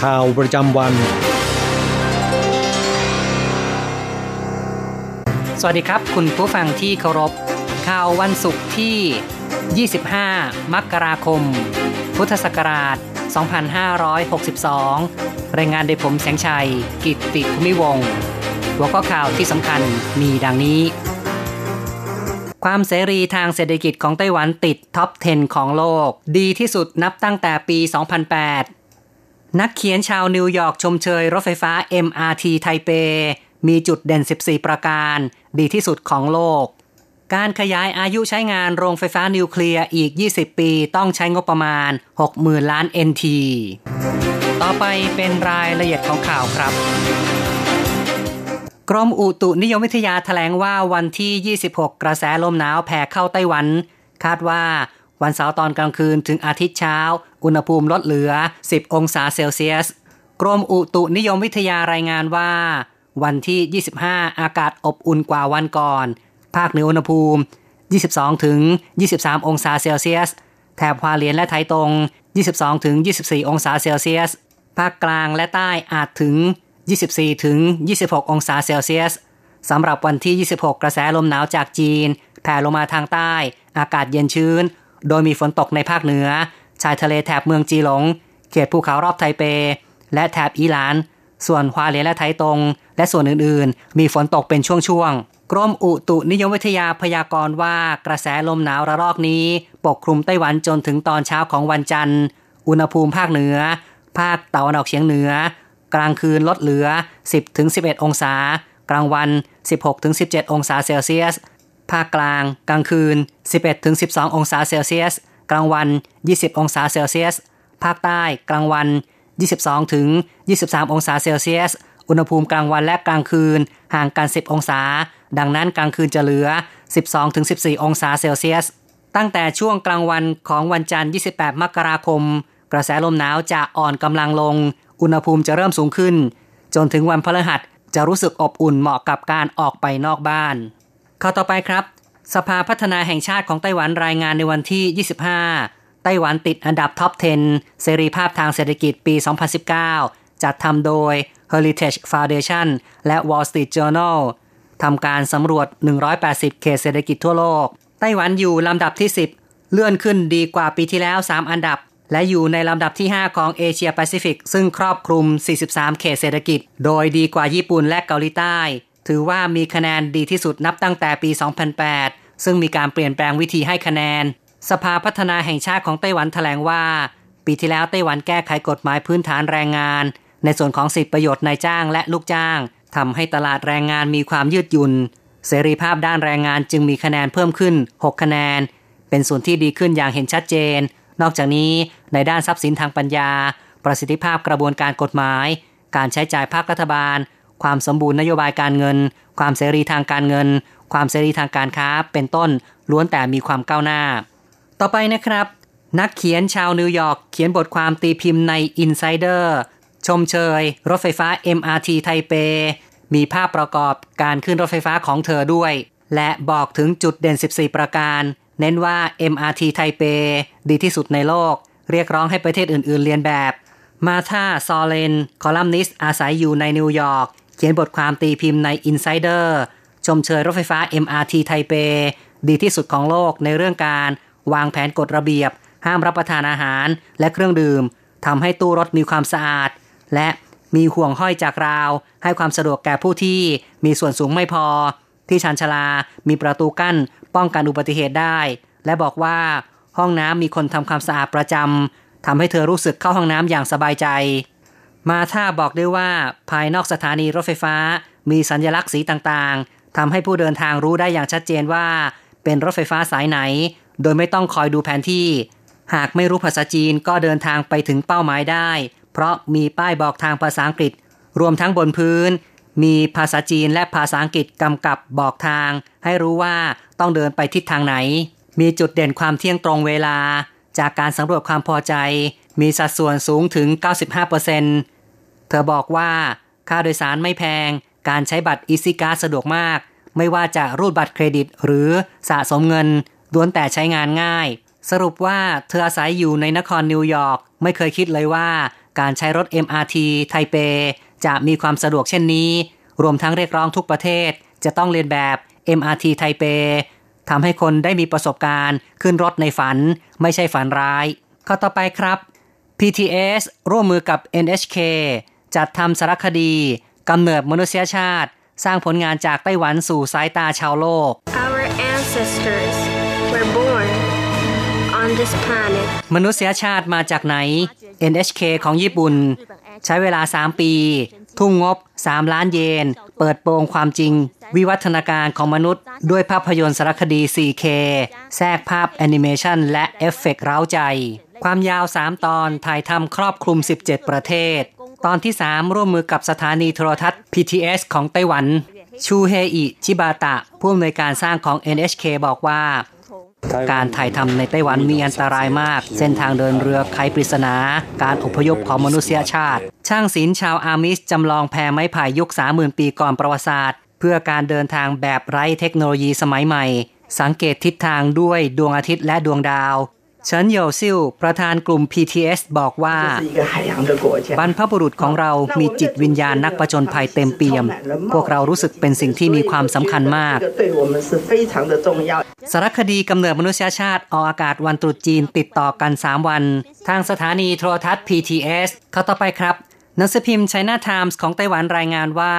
ข่าวประจำวัน สวัสดีครับ คุณผู้ฟังที่เคารพ ข่าววันศุกร์ที่ 25 มกราคม พุทธศักราช 2562 รายงานโดยผมแสงชัย กิตติภูมิวงหัวข้อข่าวที่สำคัญมีดังนี้ ความเสรีทางเศรษฐกิจของไต้หวันติดท็อป 10 ของโลก ดีที่สุดนับตั้งแต่ปี 2008 นักเขียนชาวนิวยอร์กชมเชยรถไฟฟ้า MRT ไทเป มีจุดเด่น 14 ประการ ดีที่สุดของโลก การขยายอายุใช้งานโรงไฟฟ้านิวเคลียร์อีก 20 ปีต้องใช้งบประมาณ 60,000 ล้าน NT ต่อไปเป็นรายละเอียดของข่าวครับ กรมอุตุนิยมวิทยาแถลงว่าวันที่ 26 กระแสลมหนาวแผ่เข้าไต้หวัน คาดว่าวันเสาร์ตอนกลางคืนถึงอาทิตย์เช้า อุณหภูมิลดเหลือ 10 องศาเซลเซียส กรมอุตุนิยมวิทยารายงานว่า วันที่ 25 อากาศอบอุ่นกว่าวันก่อน ภาคเหนืออุณหภูมิ 22 ถึง 23 องศาเซลเซียส แถบฮวาเลียนและไทตง 22 ถึง 24 องศาเซลเซียส ภาคกลางและใต้อาจถึง 24 ถึง 26 องศาเซลเซียสสำหรับวันที่ 26 กระแสลมหนาวจากจีน แผ่ลงมาทางใต้ อากาศเย็นชื้น โดยมีฝนตกในภาคเหนือ ชายทะเลแถบเมืองจีหลง เขตภูเขารอบไทเป และแถบอีหลาน ส่วนฮวาเลียนและไทตง และส่วนอื่นๆ มีฝนตกเป็นช่วงๆ กรมอุตุนิยมวิทยาพยากรณ์ว่ากระแสลมหนาวระลอกนี้ ปกคลุมไต้หวันจนถึงตอนเช้าของวันจันทร์ อุณหภูมิภาคเหนือ ภาคตะวันออกเฉียงเหนือ กลางคืนลดเหลือ 10-11 องศา กลางวัน 16-17 องศาเซลเซียส ภาคกลาง กลางคืน 11-12 องศาเซลเซียส กลางวัน 20 องศาเซลเซียส ภาคใต้กลางวัน 22 ถึง 23 องศาเซลเซียส อุณหภูมิกลางวันและกลางคืนห่างกัน 10 องศา ดังนั้นกลางคืนจะเหลือ 12 ถึง 14 องศาเซลเซียส ตั้งแต่ช่วงกลางวันของวันจันทร์ 28 มกราคม กระแสลมหนาวจะอ่อนกำลังลง อุณหภูมิจะเริ่มสูงขึ้น จนถึงวันพฤหัสจะรู้สึกอบอุ่นเหมาะกับการออกไปนอกบ้าน ข้าต่อไปครับ สภาพัฒนาแห่งชาติของไต้หวันรายงานในวันที่ 25 ไต้หวันติดอันดับท็อป 10 เสรีภาพทางเศรษฐกิจปี 2019 จัดทำโดย Heritage Foundation และ Wall Street Journal ทำการสำรวจ 180 เขตเศรษฐกิจทั่วโลก ไต้หวันอยู่ลำดับที่ 10 เลื่อนขึ้นดีกว่าปีที่แล้ว 3 อันดับ และอยู่ในลำดับที่ 5 ของเอเชียแปซิฟิก ซึ่งครอบคลุม 43 เขตเศรษฐกิจ โดยดีกว่าญี่ปุ่นและเกาหลีใต้ ถือว่ามีคะแนนดีที่สุดนับตั้งแต่ปี 2008 ซึ่งมีการเปลี่ยนแปลงวิธีให้คะแนน สภาพัฒนาแห่งชาติของไต้หวันแถลงว่า ปีที่แล้วไต้หวันแก้ไขกฎหมายพื้นฐานแรงงาน ในส่วนของสิทธิประโยชน์นายจ้างและลูกจ้างทำให้ตลาดแรงงานมีความยืดหยุ่น เสรีภาพด้านแรงงานจึงมีคะแนนเพิ่มขึ้น 6 คะแนน เป็นส่วนที่ดีขึ้นอย่างเห็นชัดเจน นอกจากนี้ในด้านทรัพย์สินทางปัญญา ประสิทธิภาพกระบวนการกฎหมาย การใช้จ่ายภาครัฐบาล ความสมบูรณ์นโยบายการเงิน ความเสรีทางการเงิน ความเสรีทางการค้าเป็นต้นล้วนแต่มีความก้าวหน้า ต่อไปนะครับ นักเขียนชาวนิวยอร์กเขียนบทความตีพิมพ์ใน Insider ชมเชย รถไฟฟ้า MRT ไทเป มีภาพประกอบการขึ้นรถไฟฟ้าของเธอด้วย และบอกถึงจุดเด่น 14 ประการ เน้นว่า MRT ไทเป ดีที่สุดในโลก เรียกร้องให้ประเทศอื่น ๆ เลียนแบบ มาธาซอเลน คอลัมนิสต์อาศัยอยู่ในนิวยอร์ก เขียนบทความตีพิมพ์ใน Insider ชมเชยรถไฟฟ้า MRT ไทเป ดีที่สุดของโลกในเรื่องการวางแผนกฎระเบียบ ห้ามรับประทานอาหารและเครื่องดื่มทำให้ตู้รถมีความสะอาด และมีห่วงห้อยจากราว ให้ความสะดวกแก่ผู้ที่มีส่วนสูงไม่พอ ที่ชานชลา มีประตูกั้น ป้องกันอุบัติเหตุได้ และบอกว่าห้องน้ำมีคนทำความสะอาดประจำทำให้เธอรู้สึกเข้าห้องน้ำอย่างสบายใจ มาท่าบอกด้วยว่าภายนอกสถานีรถไฟฟ้า มีสัญลักษณ์สีต่างๆ ทำให้ผู้เดินทางรู้ได้อย่างชัดเจนว่า เป็นรถไฟฟ้าสายไหน โดยไม่ต้องคอยดูแผนที่ หากไม่รู้ภาษาจีนก็เดินทางไปถึงเป้าหมายได้ เพราะมีป้ายบอกทางภาษาอังกฤษ รวมทั้งบนพื้น มีภาษาจีนและภาษาอังกฤษกำกับบอกทาง ให้รู้ว่าต้องเดินไปทิศทางไหน มีจุดเด่นความเที่ยงตรงเวลา จากการสำรวจความพอใจ มีสัดส่วนสูงถึง 95%เธอบอกว่าค่าโดยสารไม่แพง การใช้บัตร EasyCard สะดวกมาก ไม่ว่าจะรูดบัตรเครดิต หรือสะสมเงินล้วนแต่ใช้งานง่าย สรุปว่าเธออาศัยอยู่ในนครนิวยอร์กไม่เคยคิดเลยว่า การใช้รถ MRT ไทเป จะมีความสะดวกเช่นนี้ รวมทั้งเรียกร้องทุกประเทศ จะต้องเลียนแบบ MRT ไทเปทำให้คนได้มีประสบการณ์ ขึ้นรถในฝันไม่ใช่ฝันร้าย ข้อต่อไปครับ PTS ร่วมมือกับ NHK จัดทำสารคดี กำเนิดมนุษยชาติ สร้างผลงานจากไต้หวันสู่สายตาชาวโลก Our ancestors were born on this planet. มนุษยชาติมาจากไหน NHK ของญี่ปุ่น ใช้เวลา 3 ปี ทุ่งงบ 3 ล้านเยน เปิดโปงความจริง วิวัฒนาการของมนุษย์ ด้วยภาพยนตร์สารคดี 4K แทรกภาพแอนิเมชันและเอฟเฟกต์เร้าใจ ความยาว 3 ตอนถ่ายทำครอบคลุม 17 ประเทศ ตอนที่ 3 ร่วมมือกับสถานีโทรทัศน์ PTS ของไต้หวัน ชูเฮอิชิบาตะ ผู้อำนวยการสร้างของ NHK บอกว่า การถ่ายทำในไต้หวันมีอันตรายมาก เส้นทางเดินเรือไขปริศนา การอพยพของมนุษยชาติ ช่างศิลป์ชาวอามิสจำลองแพไม้ไผ่ยุค 30,000 ปีก่อนประวัติศาสตร์ เพื่อการเดินทางแบบไร้เทคโนโลยีสมัยใหม่ สังเกตทิศทางด้วยดวงอาทิตย์และดวงดาว เฉินโยซิ่วประธานกลุ่ม PTS บอกว่า บรรพบุรุษของเรามีจิตวิญญาณนักประจนภัยเต็มเปี่ยม พวกเรารู้สึกเป็นสิ่งที่มีความสำคัญมาก สารคดีกำเนิดมนุษยชาติออกอากาศวันตรุษจีนติดต่อกัน 3 วัน ทางสถานีโทรทัศน์ PTS เข้าต่อไปครับหนังสือพิมพ์ไชน่าไทมส์ของไต้หวันรายงานว่า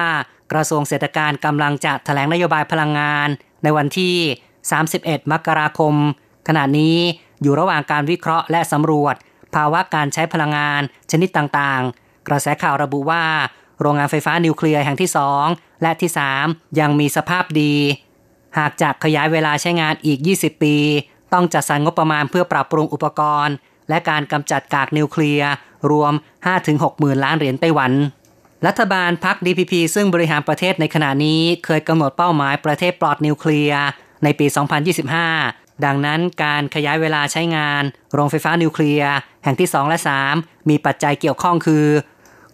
กระทรวงเศรษฐการกำลังจะแถลงนโยบายพลังงาน ในวันที่ 31 มกราคม ขณะนี้ อยู่ระหว่างการวิเคราะห์และสำรวจ ภาวะการใช้พลังงานชนิดต่างๆ กระแสข่าวระบุว่า โรงงานไฟฟ้านิวเคลียร์แห่งที่ 2 และที่ 3 ยังมีสภาพดี หากจะขยายเวลาใช้งานอีก 20 ปี ต้องจัดสรรงบประมาณเพื่อปรับปรุงอุปกรณ์ และการกำจัดกากนิวเคลียร์รวม 5-6หมื่นล้านเหรียญไต้หวันรัฐบาลพรรค DPP ซึ่งบริหารประเทศในขณะนี้เคยกำหนดเป้าหมายประเทศปลอดนิวเคลียร์ในปี 2025 ดังนั้นการขยายเวลาใช้งาน โรงไฟฟ้านิวเคลียร์แห่งที่ 2 และ 3 มีปัจจัยเกี่ยวข้องคือ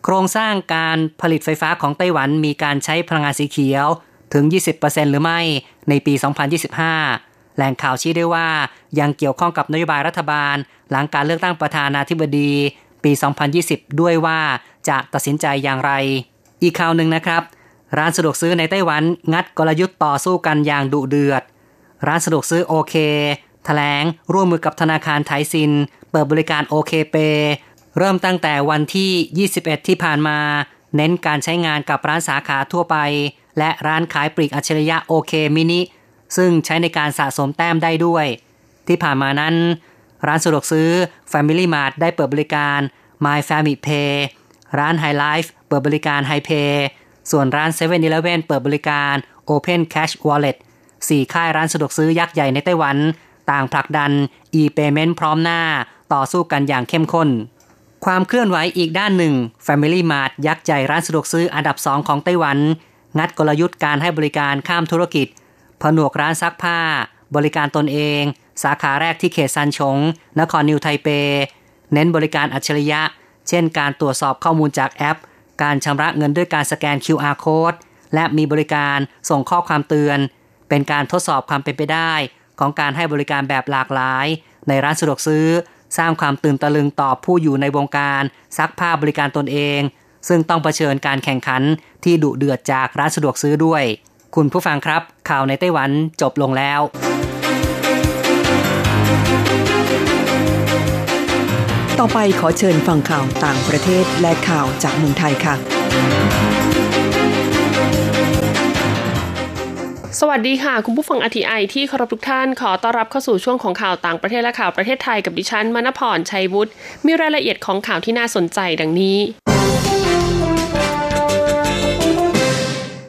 โครงสร้างการผลิตไฟฟ้าของไต้หวันมีการใช้พลังงานสีเขียวถึง 20%หรือไม่ในปี 2025 แหล่งข่าวชี้ได้ว่ายังเกี่ยวข้องกับนโยบายรัฐบาล หลังการเลือกตั้งประธานาธิบดีปี 2020 ด้วยว่าจะตัดสินใจอย่างไร อีกข่าวหนึ่งนะครับ ร้านสะดวกซื้อในไต้หวันงัดกลยุทธ์ต่อสู้กันอย่างดุเดือด ร้านสะดวกซื้อโอเคแถลงร่วมมือกับธนาคารไทยซิน เปิดบริการโอเคเปเริ่มตั้งแต่วันที่ 21 ที่ผ่านมา เน้นการใช้งานกับร้านสาขาทั่วไป และร้านขายปลีกอัจฉริยะโอเคมินิซึ่งใช้ในการสะสมแต้มได้ด้วย ที่ผ่านมานั้น ร้านสะดวกซื้อ Family Mart ได้เปิดบริการ My Family Pay ร้าน High Life เปิดบริการ High Pay ส่วนร้าน7 e เ e ่ e อเปิดบริการ Open Cash Wallet สี่ค่ายร้านสะดวกซื้อยักษ์ใหญ่ในไต้หวัน ต่างผลักดัน e-payment พร้อมหน้าต่อสู้กันอย่างเข้มข้น ความเคลื่อนไหวอีกด้านหนึ่ง Family Mart ยักษ์ใหญ่ร้านสะดวกซื้ออันดับสองของไต้หวัน งัดกลยุทธ์การให้บริการข้ามธุรกิจ ผนวกร้านซักผ้า บริการตนเอง สาขาแรกที่เขตซันชง นครนิวไทเป เน้นบริการอัจฉริยะ เช่น การตรวจสอบข้อมูลจากแอป การชำระเงินด้วยการสแกน QR code และมีบริการส่งข้อความเตือน เป็นการทดสอบความเป็นไปได้ ของการให้บริการแบบหลากหลาย ในร้านสะดวกซื้อ สร้างความตื่นตะลึงต่อผู้อยู่ในวงการซักผ้าบริการตนเอง ซึ่งต้องเผชิญการแข่งขันที่ดุเดือดจากร้านสะดวกซื้อด้วย คุณผู้ฟังครับ ข่าวในไต้หวันจบลงแล้วต่อไปขอเชิญฟังข่าวต่างประเทศและข่าวจากเมืองไทยค่ะ สวัสดีค่ะ คุณผู้ฟังอทีไอที่เคารพทุกท่านขอต้อนรับเข้าสู่ช่วงของข่าวต่างประเทศและข่าวประเทศไทยกับดิฉันมณพรชัยวุฒิมีรายละเอียดของข่าวที่น่าสนใจดังนี้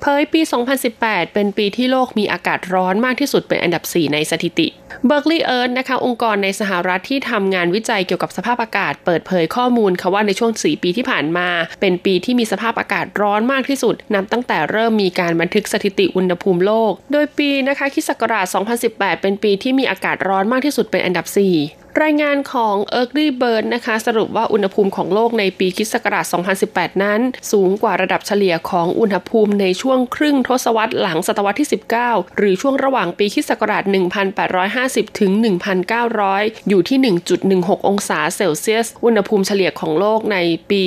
เผยปี 2018 เป็นปีที่โลกมีอากาศร้อนมากที่สุดเป็นอันดับ 4 ในสถิติ Berkeley Earth นะคะ องค์กรในสหรัฐที่ทำงานวิจัยเกี่ยวกับสภาพอากาศ เปิดเผยข้อมูลค่ะว่าในช่วง 4 ปีที่ผ่านมา เป็นปีที่มีสภาพอากาศร้อนมากที่สุด นับตั้งแต่เริ่มมีการบันทึกสถิติอุณหภูมิโลก โดยปีนะคะคิศักราช 2018 เป็นปีที่มีอากาศร้อนมากที่สุดเป็นอันดับ 4รายงานของ e a r l y Bird นะคะ สรุปว่าอุณหภูมิของโลกในปีคิศกราช 2018 นั้น สูงกว่าระดับเฉลี่ยของอุณหภูมิในช่วงครึ่งทศวรรษหลังศตวรรษที่ 19 หรือช่วงระหว่างปีคิศกราช 1850 ถึง 1900 อยู่ที่ 1.16 องศาเซลเซียส อุณหภูมิเฉลี่ยของโลกในปี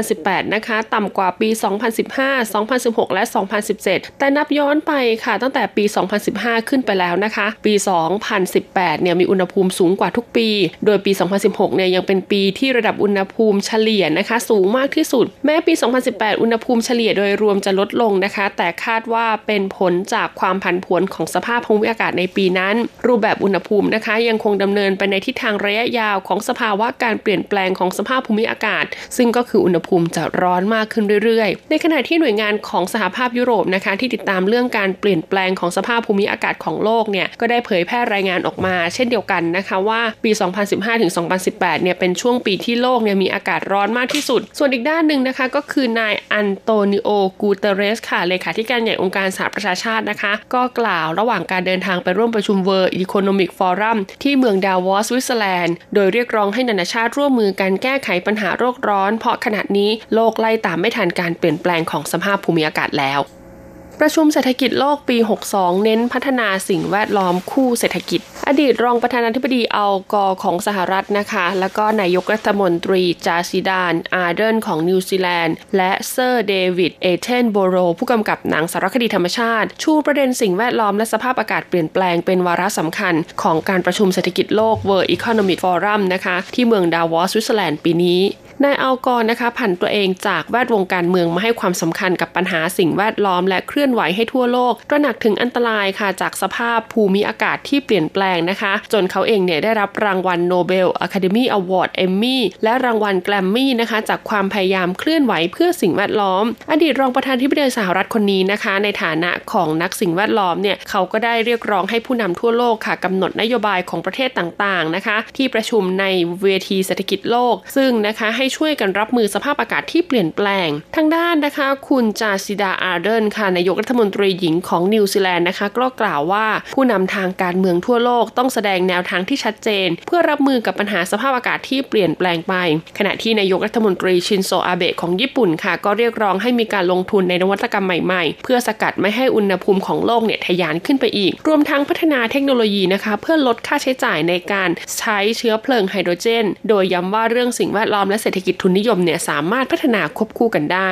2018 นะคะ ต่ำกว่าปี 2015 2016 และ 2017 แต่นับย้อนไปค่ะ ตั้งแต่ปี 2015 ขึ้นไปแล้วนะคะ ปี 2018 เนี่ยมีอุณหภูมิสูงกว่าทุกปีโดยปี 2016 เนี่ยยังเป็นปีที่ระดับอุณหภูมิเฉลี่ยนะคะ สูงมากที่สุด แม้ปี 2018 อุณหภูมิเฉลี่ยโดยรวมจะลดลงนะคะ แต่คาดว่าเป็นผลจากความผันผวนของสภาพภูมิอากาศในปีนั้น รูปแบบอุณหภูมินะคะ ยังคงดำเนินไปในทิศทางระยะยาวของสภาวะการเปลี่ยนแปลงของสภาพภูมิอากาศ ซึ่งก็คืออุณหภูมิจะร้อนมากขึ้นเรื่อยๆ ในขณะที่หน่วยงานของสหภาพยุโรปนะคะที่ติดตามเรื่องการเปลี่ยนแปลงของสภาพภูมิอากาศของโลกเนี่ยก็ได้เผยแพร่รายงานออกมา เช่นเดียวกันนะคะว่าปี2015 2015 ถึง 2018 เนี่ยเป็นช่วงปีที่โลกเนี่ยมีอากาศร้อนมากที่สุด ส่วนอีกด้านหนึ่งนะคะก็คือนายอันโตนิโอ กูเตเรสค่ะเลขาธิการใหญ่องค์การสหประชาชาตินะคะ ก็กล่าวระหว่างการเดินทางไปร่วมประชุม World Economic Forum ที่เมืองดาวอสสวิตเซอร์แลนด์ โดยเรียกร้องให้นานาชาติร่วมมือการแก้ไขปัญหาโลกร้อน เพราะขณะนี้โลกไล่ตามไม่ทันการเปลี่ยนแปลงของสภาพภูมิอากาศแล้ว ประชุมเศรษฐกิจโลกปี 62 เน้นพัฒนาสิ่งแวดล้อมคู่เศรษฐกิจ อดีตรองประธานาธิบดีอัลกอร์ของสหรัฐนะคะ แล้วก็นายกรัฐมนตรีจาซิดานอาร์เดนของนิวซีแลนด์ และเซอร์เดวิดเอเทนโบโร ผู้กำกับหนังสารคดีธรรมชาติ ชูประเด็นสิ่งแวดล้อมและสภาพอากาศเปลี่ยนแปลงเป็นวาระสำคัญ ของการประชุมเศรษฐกิจโลก World Economic Forum นะคะที่เมืองดาวอสสวิตเซอร์แลนด์ปีนี้ นายอัลกอร์นะคะผันตัวเองจากแวดวงการเมืองมาให้ความสำคัญกับปัญหาสิ่งแวดล้อมและเคลื่อนไหวให้ทั่วโลก ตระหนักถึงอันตรายค่ะจากสภาพภูมิอากาศที่เปลี่ยนแปลงนะคะ จนเขาเองเนี่ยได้รับรางวัลโนเบลอะคาเดมีอวอร์ดเอมมี่และรางวัลแกรมมี่นะคะจากความพยายามเคลื่อนไหวเพื่อสิ่งแวดล้อม อดีตรองประธานที่ปรึกษาสหรัฐคนนี้นะคะ ในฐานะของนักสิ่งแวดล้อมเนี่ยเขาก็ได้เรียกร้องให้ผู้นำทั่วโลกค่ะกำหนดนโยบายของประเทศต่างๆนะคะ ที่ประชุมในเวทีเศรษฐกิจโลก ซึ่งนะคะให้ช่วยกันรับมือสภาพอากาศที่เปลี่ยนแปลง ทางด้านนะคะ คุณจาซินดาอาร์เดิร์นค่ะนายกรัฐมนตรีหญิงของนิวซีแลนด์นะคะก็กล่าวว่าผู้นำทางการเมืองทั่วโลกต้องแสดงแนวทางที่ชัดเจน เพื่อรับมือกับปัญหาสภาพอากาศที่เปลี่ยนแปลงไป ขณะที่นายกรัฐมนตรีชินโซอาเบะของญี่ปุ่นค่ะ ก็เรียกร้องให้มีการลงทุนในนวัตกรรมใหม่ๆ เพื่อสกัดไม่ให้อุณหภูมิของโลกเนี่ยทะยานขึ้นไปอีก รวมทั้งพัฒนาเทคโนโลยีนะคะ เพื่อลดค่าใช้จ่ายในการใช้เชื้อเพลิงไฮโดรเจน โดยย้ำว่าเรื่องสิ่งแวดล้อมและเศรษฐกิจทุนนิยมเนี่ยสามารถพัฒนาควบคู่กันได้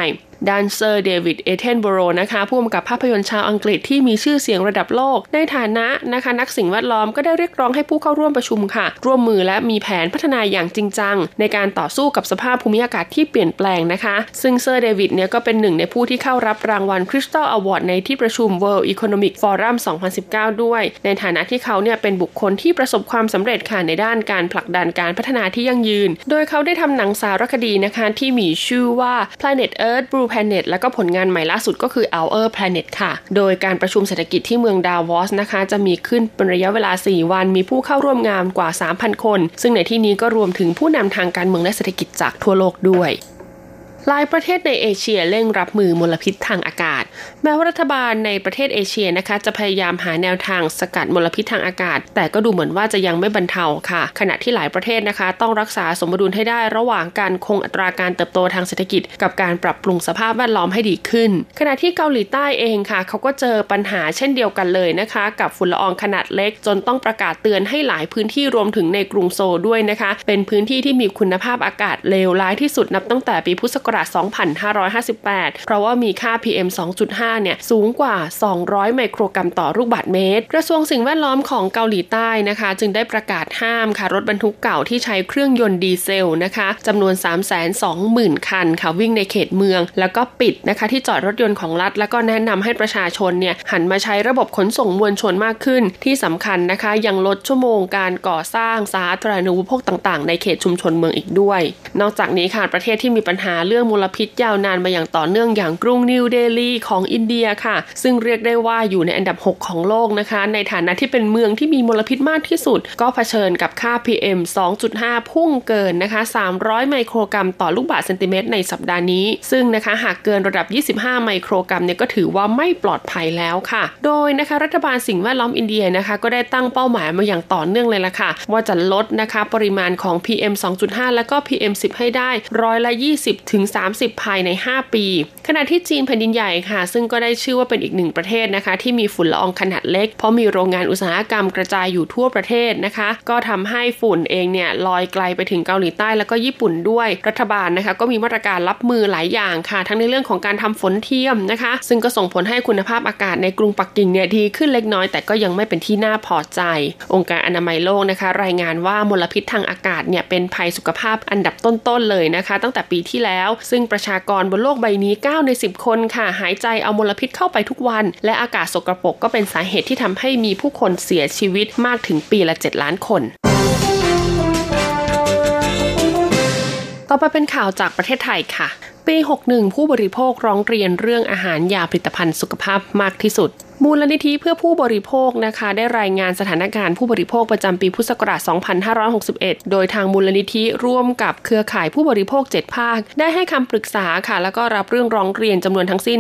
ด้านเซอร์เดวิดแอตเทนโบโรนะคะผู้กำกับภาพยนตร์ชาวอังกฤษที่มีชื่อเสียงระดับโลก ในฐานะนะคะนักสิ่งแวดล้อมก็ได้เรียกร้องให้ผู้เข้าร่วมประชุมค่ะ ร่วมมือและมีแผนพัฒนาอย่างจริงจัง ในการต่อสู้กับสภาพภูมิอากาศที่เปลี่ยนแปลงนะคะ ซึ่งเซอร์เดวิดเนี่ยก็เป็นหนึ่งในผู้ที่เข้ารับรางวัล Crystal Award ในที่ประชุม World Economic Forum 2019 ด้วย ในฐานะที่เขาเนี่ยเป็นบุคคลที่ประสบความสำเร็จค่ะในด้านการผลักดันการพัฒนาที่ยั่งยืน โดยเขาได้ทำหนังสารคดีนะคะที่มีชื่อว่า Planet Earth Blue Planet และก็ผลงานใหม่ล่าสุดก็คือ Our Planet ค่ะ โดยการประชุมเศรษฐกิจที่เมืองดาวอสนะคะ จะมีขึ้นเป็นระยะเวลา 4 วัน มีผู้เข้าร่วมงานกว่า 3,000 คน ซึ่งในที่นี้ก็รวมถึงผู้นำทางการเมืองและเศรษฐกิจจากทั่วโลกด้วย หลายประเทศในเอเชียเร่งรับมือมลพิษทางอากาศ แม้ว่ารัฐบาลในประเทศเอเชียนะคะ จะพยายามหาแนวทางสกัดมลพิษทางอากาศ แต่ก็ดูเหมือนว่าจะยังไม่บรรเทาค่ะ ขณะที่หลายประเทศนะคะ ต้องรักษาสมดุลให้ได้ระหว่างการคงอัตราการเติบโตทางเศรษฐกิจ กับการปรับปรุงสภาพแวดล้อมให้ดีขึ้น ขณะที่เกาหลีใต้เองค่ะ เขาก็เจอปัญหาเช่นเดียวกันเลยนะคะ กับฝุ่นละอองขนาดเล็ก จนต้องประกาศเตือนให้หลายพื้นที่รวมถึงในกรุงโซด้วยนะคะ เป็นพื้นที่ที่มีคุณภาพอากาศเลวร้ายที่สุดนับตั้งแต่ปีพุทธศักราช2558 เพราะว่ามีค่า PM 2.5 เนี่ยสูงกว่า 200 ไมโครกรัมต่อลูกบาศก์เมตร กระทรวงสิ่งแวดล้อมของเกาหลีใต้นะคะ จึงได้ประกาศห้ามค่ะรถบรรทุกเก่าที่ใช้เครื่องยนต์ดีเซลนะคะจำนวน 320,000 คันค่ะวิ่งในเขตเมือง แล้วก็ปิดนะคะที่จอดรถยนต์ของรัฐ แล้วก็แนะนำให้ประชาชนเนี่ยหันมาใช้ระบบขนส่งมวลชนมากขึ้น ที่สำคัญนะคะ ยังลดชั่วโมงการก่อสร้างสาธารณูปโภคต่าง ๆ ในเขตชุมชนเมืองอีกด้วย นอกจากนี้ค่ะประเทศที่มีปัญหาเรื่องมลพิษยาวนานมาอย่างต่อเนื่องอย่างกรุงนิวเดลีของอินเดียค่ะ ซึ่งเรียกได้ว่าอยู่ในอันดับ 6 ของโลกนะคะ ในฐานะที่เป็นเมืองที่มีมลพิษมากที่สุด ก็เผชิญกับค่า PM 2.5 พุ่งเกินนะคะ 300 ไมโครกรัมต่อลูกบาศก์เซนติเมตรในสัปดาห์นี้ ซึ่งนะคะหากเกินระดับ 25 ไมโครกรัมเนี่ยก็ถือว่าไม่ปลอดภัยแล้วค่ะ โดยนะคะรัฐบาลสิ่งแวดล้อมอินเดียนะคะ ก็ได้ตั้งเป้าหมายมาอย่างต่อเนื่องเลยล่ะค่ะ ว่าจะลดนะคะปริมาณของ PM 2.5 แล้วก็ PM 10 ให้ได้ร้อยละ 20ถึง30 ภายใน 5 ปี ขณะที่จีนแผ่นดินใหญ่ค่ะ ซึ่งก็ได้ชื่อว่าเป็นอีกหนึ่งประเทศนะคะ ที่มีฝุ่นละอองขนาดเล็ก เพราะมีโรงงานอุตสาหกรรมกระจายอยู่ทั่วประเทศนะคะ ก็ทำให้ฝุ่นเองเนี่ยลอยไกลไปถึงเกาหลีใต้แล้วก็ญี่ปุ่นด้วย รัฐบาลนะคะ ก็มีมาตรการรับมือหลายอย่างค่ะ ทั้งในเรื่องของการทำฝนเทียมนะคะ ซึ่งก็ส่งผลให้คุณภาพอากาศในกรุงปักกิ่งเนี่ยดีขึ้นเล็กน้อย แต่ก็ยังไม่เป็นที่น่าพอใจ องค์การอนามัยโลกนะคะ รายงานว่ามลพิษทางอากาศเนี่ยเป็นภัยสุขภาพอันดับต้นๆเลยนะคะ ตั้งแต่ปีที่แล้วซึ่งประชากรบนโลกใบนี้ 9 ใน 10 คนค่ะ หายใจเอามลพิษเข้าไปทุกวัน และอากาศสกรปรกก็เป็นสาเหตุที่ทำให้มีผู้คนเสียชีวิตมากถึงปีละ 7 ล้านคนต่อไปเป็นข่าวจากประเทศไทยค่ะ ปี 61 ผู้บริโภคร้องเรียนเรื่องอาหารยาผลิตภัณฑ์สุขภาพมากที่สุด มูลนิธิเพื่อผู้บริโภคนะคะ ได้รายงานสถานการณ์ผู้บริโภคประจำปีพุทธศักราช 2561 โดยทางมูลนิธิร่วมกับเครือข่ายผู้บริโภค 7 ภาค ได้ให้คำปรึกษาค่ะ แล้วก็รับเรื่องร้องเรียนจำนวนทั้งสิ้น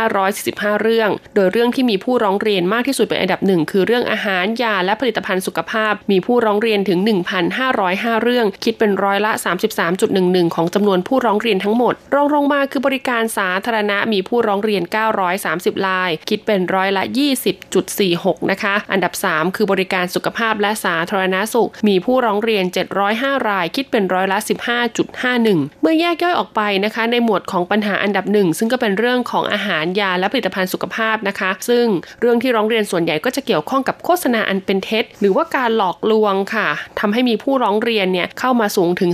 4,545 เรื่อง โดยเรื่องที่มีผู้ร้องเรียนมากที่สุดเป็นอันดับหนึ่งคือเรื่องอาหารยาและผลิตภัณฑ์สุขภาพ มีผู้ร้องเรียนถึง 1,505 เรื่อง คิดเป็นร้อยละ 33.11 ของจำนวนผู้ร้องเรียนทั้งหมดรองลงมาคือบริการสาธารณะมีผู้ร้องเรียน 930 ราย คิดเป็นร้อยละ 20.46 นะคะ อันดับ 3 คือบริการสุขภาพและสาธารณสุข มีผู้ร้องเรียน 705 ราย คิดเป็นร้อยละ 15.51 เมื่อแยกย่อยออกไปนะคะ ในหมวดของปัญหาอันดับหนึ่งซึ่งก็เป็นเรื่องของอาหารยาและผลิตภัณฑ์สุขภาพนะคะ ซึ่งเรื่องที่ร้องเรียนส่วนใหญ่ก็จะเกี่ยวข้องกับโฆษณาอันเป็นเท็จ หรือว่าการหลอกลวงค่ะทำให้มีผู้ร้องเรียนเนี่ยเข้ามาสูงถึง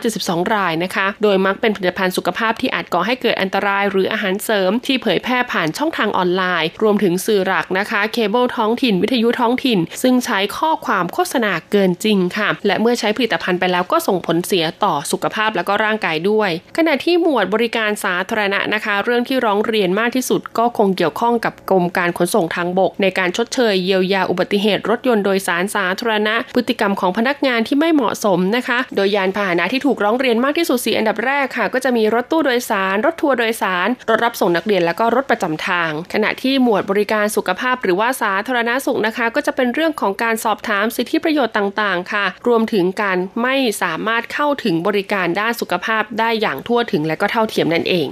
372 รายนะคะ โดยมักเป็นผลิตภัณฑ์สุขภาพที่อาจก่อให้เกิดอันตราย หรืออาหารเสริมที่เผยแพร่ผ่านช่องทางออนไลน์ รวมถึงสื่อหลักนะคะ เคเบิลท้องถิ่น วิทยุท้องถิ่น ซึ่งใช้ข้อความโฆษณาเกินจริงค่ะ และเมื่อใช้ผลิตภัณฑ์ไปแล้วก็ส่งผลเสียต่อสุขภาพและก็ร่างกายด้วย ขณะที่หมวดบริการสาธารณะนะคะ เรื่องที่ร้องเรียนมากที่สุด ก็คงเกี่ยวข้องกับกรมการขนส่งทางบก ในการชดเชยเยียวยาอุบัติเหตุรถยนต์โดยสารสาธารณะ พฤติกรรมของพนักงานที่ไม่เหมาะสมนะคะ โดยยานพาหนะที่ถูกร้องเรียนมากที่สุดสี่อันดับแรกค่ะ ก็จะมีรถตู้โดยสาร รถทัวร์โดยสาร รถรับส่งนักเรียนและก็รถประจำทาง ขณะที่หมวดบริการสุขภาพหรือว่าสาธารณสุขนะคะ ก็จะเป็นเรื่องของการสอบถามสิทธิประโยชน์ต่างๆ ค่ะ รวมถึงการไม่สามารถเข้าถึงบริการด้านสุขภาพได้อย่างทั่วถึงและก็เท่าเทียมนั่นเอง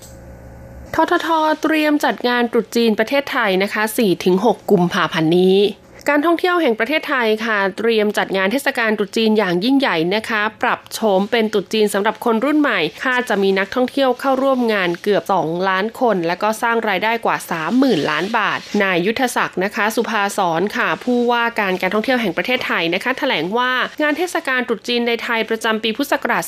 ทททเตรียมจัดงานตรุษจีนประเทศไทยนะคะ 4-6 กุมภาพันธ์นี้ การท่องเที่ยวแห่งประเทศไทยค่ะ เตรียมจัดงานเทศกาลตรุษจีนอย่างยิ่งใหญ่นะคะ ปรับโฉมเป็นตรุษจีนสำหรับคนรุ่นใหม่คาดจะมีนักท่องเที่ยวเข้าร่วมงานเกือบ 2 ล้านคน และก็สร้างรายได้กว่า 30,000 ล้านบาท นายยุทธศักดิ์นะคะ สุภาสอนค่ะ ผู้ว่าการการท่องเที่ยวแห่งประเทศไทยนะคะแถลงว่างานเทศกาลตรุษจีนในไทยประจำปีพุทธศักราช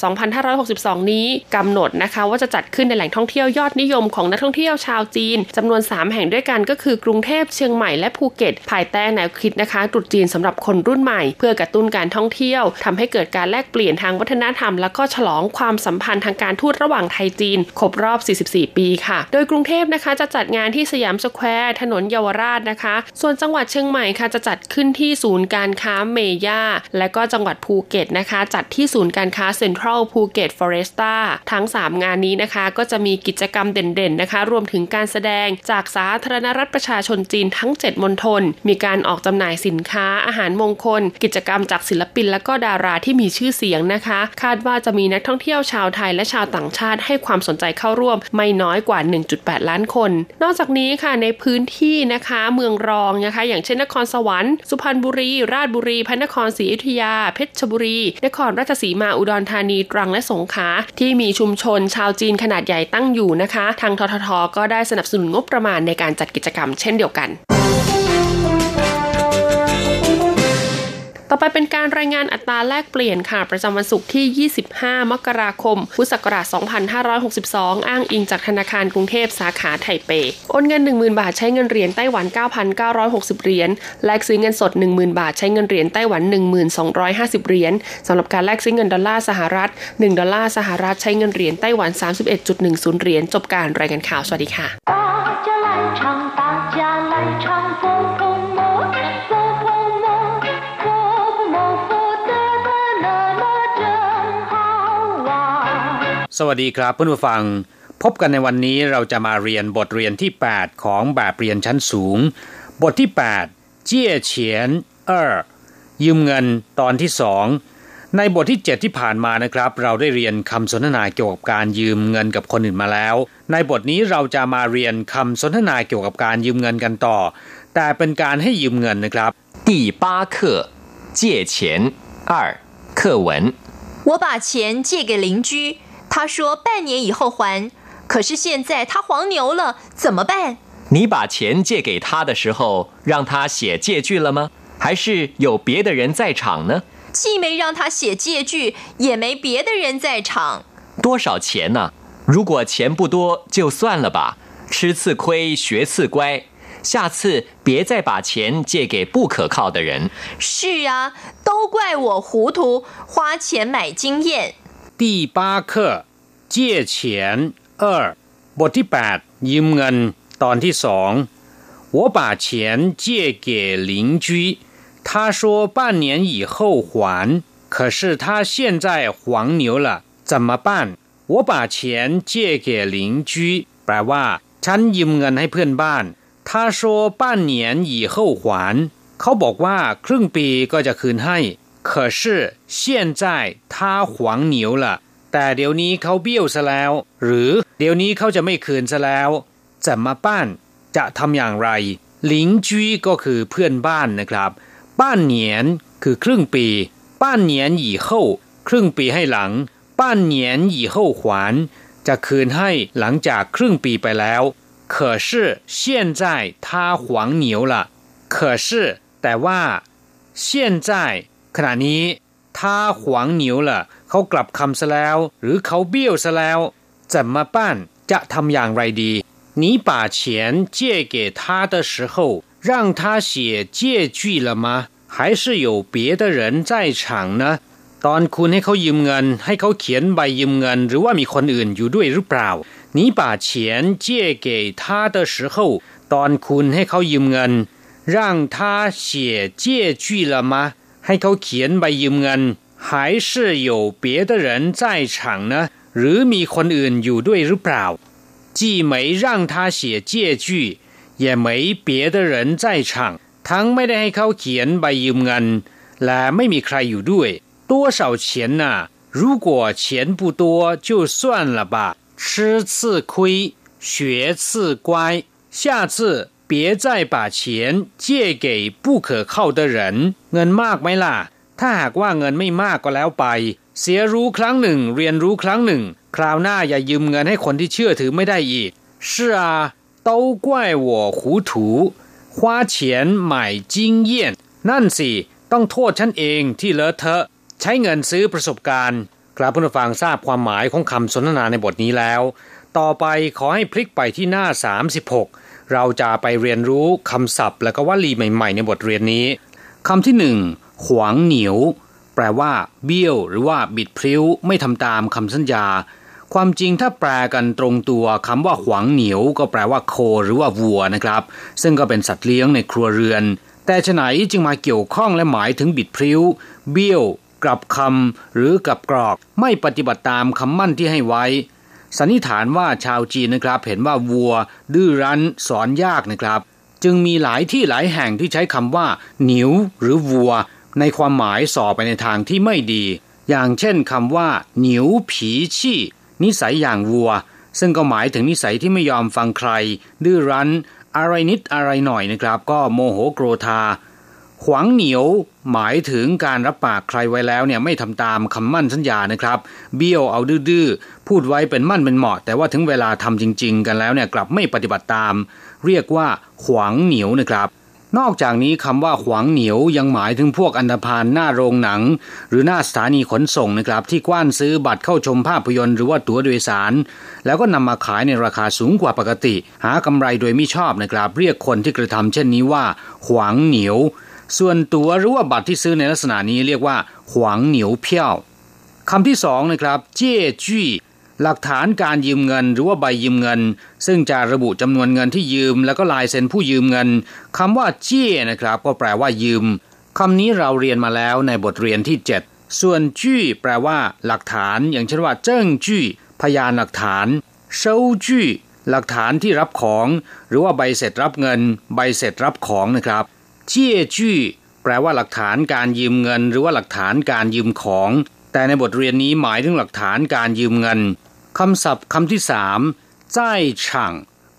2562 นี้กำหนดนะคะว่าจะจัดขึ้นในแหล่งท่องเที่ยวยอดนิยมของนักท่องเที่ยวชาวจีนจำนวน 3 แห่งด้วยกันก็คือกรุงเทพเชียงใหม่และภูเก็ตภายใต้แนวคิดนะคะตรุษจีนสำหรับคนรุ่นใหม่ เพื่อกระตุ้นการท่องเที่ยวทำให้เกิดการแลกเปลี่ยนทางวัฒนธรรม แล้วก็ฉลองความสัมพันธ์ทางการทูตระหว่างไทยจีนครบรอบ 44 ปีค่ะ โดยกรุงเทพนะคะจะจัดงานที่สยามสแควร์ถนนเยาวราชนะคะ ส่วนจังหวัดเชียงใหม่ค่ะจะจัดขึ้นที่ศูนย์การค้าเมย่าและก็จังหวัดภูเก็ตนะคะ จัดที่ศูนย์การค้าเซ็นทรัลภูเก็ตฟลอเรสต้าทั้ง 3 งานนี้นะคะ ก็จะมีกิจกรรมเด่นๆนะคะ รวมถึงการแสดงจากสาธารณรัฐประชาชนจีนทั้ง 7มณฑลมีการออกจำหน่ายสินค้าอาหารมงคล กิจกรรมจากศิลปินและก็ดาราที่มีชื่อเสียงนะคะ คาดว่าจะมีนักท่องเที่ยวชาวไทยและชาวต่างชาติให้ความสนใจเข้าร่วมไม่น้อยกว่า 1.8 ล้านคน นอกจากนี้ค่ะในพื้นที่นะคะเมืองรองนะคะ อย่างเช่นนครสวรรค์ สุพรรณบุรี ราชบุรี พระนครศรีอยุธยา เพชรบุรี นครราชสีมา อุดรธานี ตรัง และสงขลา ที่มีชุมชนชาวจีนขนาดใหญ่ตั้งอยู่นะคะ ทางททท ก็ได้สนับสนุนงบประมาณในการจัดกิจกรรมเช่นเดียวกัน ต่อไปเป็นการรายงานอัตราแลกเปลี่ยนค่ะ ประจำวันศุกร์ที่ 25 มกราคม พุทธศักราช 2562 อ้างอิงจากธนาคารกรุงเทพสาขาไทเป โอนเงิน 10,000 บาทใช้เงินเหรียญไต้หวัน 9,960 เหรียญ แลกซื้อเงินสด 10,000 บาทใช้เงินเหรียญไต้หวัน 1,250 เหรียญสำหรับการแลกซื้อเงินดอลลาร์สหรัฐ 1 ดอลลาร์สหรัฐใช้เงินเหรียญไต้หวัน 31.10 เหรียญ จบการรายงานข่าว สวัสดีค่ะ สวัสดีครับเพื่อนผู้ฟัง พบกันในวันนี้เราจะมาเรียนบทเรียนที่ 8 ของแบบเรียนชั้นสูง บทที่ 8 เจี้ยเฉียนเออยืมเงินตอนที่สองในบทที่ 7 ที่ผ่านมานะครับ เราได้เรียนคำสนทนาเกี่ยวกับการยืมเงินกับคนอื่นมาแล้ว ในบทนี้เราจะมาเรียนคำสนทนาเกี่ยวกับการยืมเงินกันต่อ แต่เป็นการให้ยืมเงินนะครับ第八课借钱二课文我把钱借给邻居 他说半年以后还，可是现在他黄牛了，怎么办？你把钱借给他的时候，让他写借据了吗？还是有别的人在场呢？既没让他写借据，也没别的人在场。多少钱呢？如果钱不多，就算了吧。吃次亏，学次乖，下次别再把钱借给不可靠的人。是啊，都怪我糊涂，花钱买经验。第八课借钱二บทที่8ยืมเงินตอนที่สอง我把钱借给邻居他说半年以后还可是他现在黄牛了怎么办我把钱借给邻居แปลว่า ฉันยืมเงินให้เพื่อนบ้าน他说半年以后还เขาบอกว่าครึ่งปีก็จะคืนให้ 可是现在他黄牛了แต่เดี๋ยวนี้เขาเบี้ยวซะแล้ว หรือเดี๋ยวนี้เขาจะไม่คืนซะแล้วจะมาป้านจะทำอย่างไรหลิงจี้ก็คือเพื่อนบ้านนะครับป้านเหนียนคือครึ่งปีป้านเหนียนหยี่เข้าครึ่งปีให้หลังป้านเหนียนหยี่เข้าขวานจะคืนให้หลังจากครึ่งปีไปแล้ว可是现在他黄牛了可是แต่ว่า现在 ขณะนี้ถ้าหวงเหนียวละเขากลับคำซะแล้ว หรือเขาเบี้ยวซะแล้วจะมาป้านจะทำอย่างไรดี你把钱借给他的时候让他写借据了吗还是有别的人在场呢ตอนคุณให้เขายืมเงิน ให้เขาเขียนใบยืมเงิน หรือว่ามีคนอื่นอยู่ด้วยหรือเปล่า你把钱借给他的时候ตอนคุณให้เขายืมเงิน让他写借据了吗 ให้เขาเขียนใบยืมเงิน还是有别的人在场呢หรือมีคนอื่นอยู่ด้วยหรือเปล่า既没让他写借据也没别的人在场ทั้งไม่ได้ให้เขาเขียนใบยืมเงิน และไม่มีใครอยู่ด้วย多少钱呢如果钱不多就算了吧吃次亏学次乖下次 别再把钱借给不可靠的人เงินมากไหมล่ะ ถ้าหากว่าเงินไม่มากก็แล้วไป เสียรู้ครั้งหนึ่ง เรียนรู้ครั้งหนึ่ง คราวหน้าอย่ายืมเงินให้คนที่เชื่อถือไม่ได้อีก是啊都怪我糊涂花钱买经验นั่นสิ ต้องโทษฉันเองที่เลอะเทอะ ใช้เงินซื้อประสบการณ์ครับผู้ฟังทราบความหมายของคำสนทนาในบทนี้แล้ว ต่อไปขอให้พลิกไปที่หน้า 36 เราจะไปเรียนรู้คำศัพท์ และก็วลีใหม่ ๆ ในบทเรียนนี้คำที่หนึ่งขวางเหนียว แปลว่า เบี้ยว หรือว่าบิดพลิ้ว ไม่ทำตามคำสัญญา ความจริงถ้าแปลกันตรงตัวคำว่าขวางเหนียว ก็แปลว่าโค หรือว่าวัวนะครับ ซึ่งก็เป็นสัตว์เลี้ยงในครัวเรือน แต่ฉะไหนจึงมาเกี่ยวข้องและหมายถึงบิดพลิ้ว เบี้ยวกลับคำหรือกลับกรอก ไม่ปฏิบัติตามคำมั่นที่ให้ไว้ สันนิษฐานว่าชาวจีนนะครับ เห็นว่าวัว ดื้อรั้นสอนยากนะครับ จึงมีหลายที่หลายแห่งที่ใช้คำว่าหนิวหรือวัว ในความหมายสอบไปในทางที่ไม่ดี อย่างเช่นคำว่าหนิวผีชี่นิสัยอย่างวัว ซึ่งก็หมายถึงนิสัยที่ไม่ยอมฟังใคร ดื้อรั้น อะไรนิดอะไรหน่อยนะครับ ก็โมโหโกรธา ขวางเหนียวหมายถึงการรับปากใครไว้แล้วเนี่ยไม่ทำตามคำมั่นสัญญานะครับ เบี้ยวเอาดื้อพูดไว้เป็นมั่นเป็นเหมาะ แต่ว่าถึงเวลาทำจริง ๆ กันแล้วเนี่ยกลับไม่ปฏิบัติตาม เรียกว่าขวางเหนียวนะครับ นอกจากนี้คำว่าขวางเหนียวยังหมายถึงพวกอันธพาลหน้าโรงหนัง หรือหน้าสถานีขนส่งนะครับ ที่กว้านซื้อบัตรเข้าชมภาพยนตร์หรือว่าตั๋วโดยสาร แล้วก็นำมาขายในราคาสูงกว่าปกติ หากำไรโดยไม่ชอบนะครับ เรียกคนที่กระทำเช่นนี้ว่า ขวางเหนียว ส่วนตั๋วหรือว่าบัตรที่ซื้อในลักษณะนี้เรียกว่าหวางเหนียวเพี้ยวคำที่สองนะครับ เจ้จี้หลักฐานการยืมเงินหรือว่าใบยืมเงิน ซึ่งจะระบุจำนวนเงินที่ยืม แล้วก็ลายเซ็นผู้ยืมเงินคำว่าเจ้นะครับ ก็แปลว่ายืมคำนี้เราเรียนมาแล้วในบทเรียนที่ 7 ส่วนจี้แปลว่า หลักฐาน อย่างเช่นว่าเจิ้งจี้พยานหลักฐานเซาจี้หลักฐานที่รับของ หรือว่าใบเสร็จรับเงิน ใบเสร็จรับของนะครับ เจี้ยจี้แปลว่าหลักฐานการยืมเงิน หรือว่าหลักฐานการยืมของ แต่ในบทเรียนนี้หมายถึงหลักฐานการยืมเงินคำศัพท์คำที่สาม在场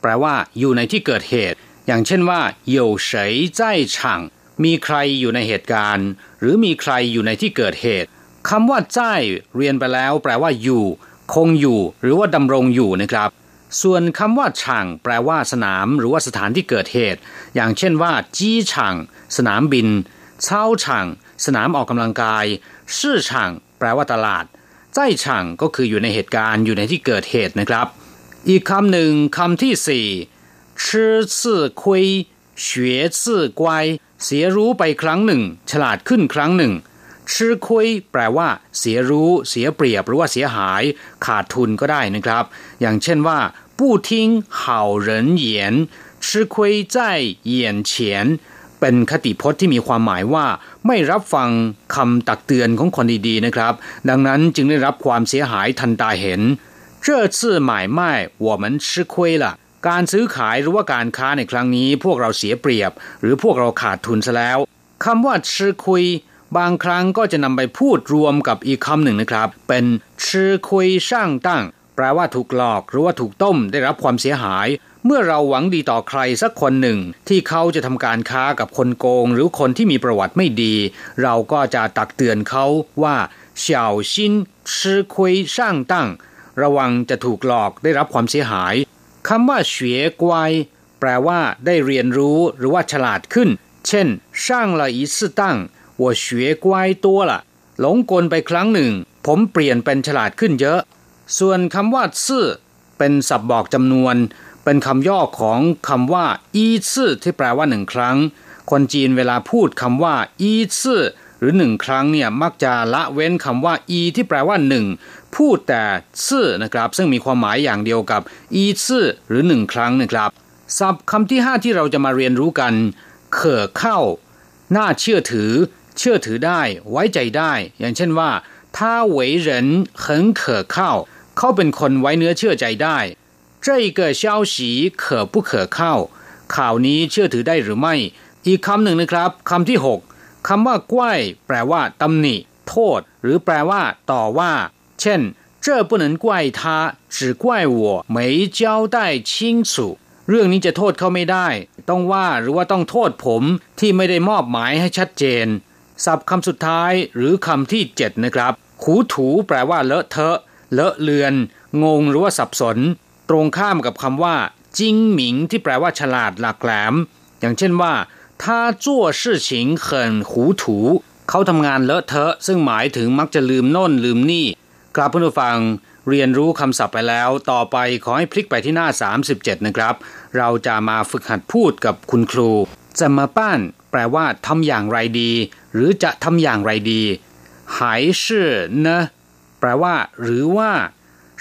แปลว่าอยู่ในที่เกิดเหตุ อย่างเช่นว่า有谁在场มีใครอยู่ในเหตุการณ์ หรือมีใครอยู่ในที่เกิดเหตุคำว่าใจเรียนไปแล้ว แปลว่าอยู่ คงอยู่ หรือว่าดำรงอยู่นะครับ ส่วนคำว่าช่างแปลว่าสนามหรือว่าสถานที่เกิดเหตุ อย่างเช่นว่า จี้ช่างสนามบินเช่าช่างสนามออกกำลังกาย ชื่อช่างแปลว่าตลาดใจช่างก็คืออยู่ในเหตุการณ์อยู่ในที่เกิดเหตุนะครับ อีกคำหนึ่งคำที่สี่ชื่อซื่อคุยเฉวยซื่อกวยเสียรู้ไปครั้งหนึ่ง ฉลาดขึ้นครั้งหนึ่ง ชื่อคุยแปลว่า เสียรู้ เสียเปรียบหรือว่าเสียหาย ขาดทุนก็ได้นะครับ อย่างเช่นว่า不听好人言吃亏在眼前เป็นคติพจน์ที่มีความหมายว่า ไม่รับฟังคำตักเตือนของคนดีๆนะครับ ดังนั้นจึงได้รับความเสียหายทันตาเห็น这次买卖我们吃亏了การซื้อขายหรือว่าการค้าในครั้งนี้ พวกเราเสียเปรียบ หรือพวกเราขาดทุนซะแล้วคำว่า吃亏 บางครั้งก็จะนำไปพูดรวมกับอีกคำหนึ่งนะครับ เป็นชื่อคุยช่างตั้ง แปลว่าถูกหลอกหรือว่าถูกต้มได้รับความเสียหาย เมื่อเราหวังดีต่อใครสักคนหนึ่ง ที่เขาจะทำการค้ากับคนโกง หรือคนที่มีประวัติไม่ดี เราก็จะตักเตือนเขาว่าเฉาชินชื่อคุยช่างตั้ง ระวังจะถูกหลอกได้รับความเสียหายคำว่าเฉียกวยแปลว่าได้เรียนรู้หรือว่าฉลาดขึ้น เช่นช่างละอีสตั้ง 我学乖多了หลงกลไปครั้งหนึ่ง ผมเปลี่ยนเป็นฉลาดขึ้นเยอะส่วนคำว่าซื่อเป็นศัพท์บอกจำนวน เป็นคำย่อของคำว่าอีซื่อที่แปลว่าหนึ่งครั้ง คนจีนเวลาพูดคำว่าอีซื่อหรือหนึ่งครั้งเนี่ยมักจะละเว้นคำว่าอีที่แปลว่าหนึ่งพูดแต่ซื่อนะครับ ซึ่งมีความหมายอย่างเดียวกับอีซื่อหรือหนึ่งครั้งนะครับศัพท์คำที่ห้าที่เราจะมาเรียนรู้กันเข่อเข้าน่าเชื่อถือ เชื่อถือได้ ไว้ใจได้ อย่างเช่นว่า他为人很可靠เขาเป็นคนไว้เนื้อเชื่อใจได้这个消息可不可靠ข่าวนี้เชื่อถือได้หรือไม่ อีกคำหนึ่งนะครับคำที่หกคำว่าก้ยแปลว่าตำหนิ โทษ หรือแปลว่า ต่อว่า เช่น这不能怪他只怪我没交代清楚เรื่องนี้จะโทษเขาไม่ได้ ต้องว่าหรือว่าต้องโทษผมที่ไม่ได้มอบหมายให้ชัดเจน ศัพท์คำสุดท้ายหรือคำที่ 7 นะครับ ขูถูแปลว่าเลอะเทอะ เลอะเลือน งงหรือว่าสับสน ตรงข้ามกับคำว่า จิงหมิง ที่แปลว่าฉลาดหลักแหลม อย่างเช่นว่าถ้าจั่วชื่เขเขาทำงานเลอะเทอะ ซึ่งหมายถึงมักจะลืมโน่นลืมนี่กลับเพื่อนฟังเรียนรู้คำศัพท์ไปแล้ว ต่อไปขอให้พลิกไปที่หน้า 37 นะครับ เราจะมาฝึกหัดพูดกับคุณครูจะมาป้าน แปลว่าทำอย่างไรดี หรือจะทำอย่างไรดี还是呢แปลว่า หรือว่า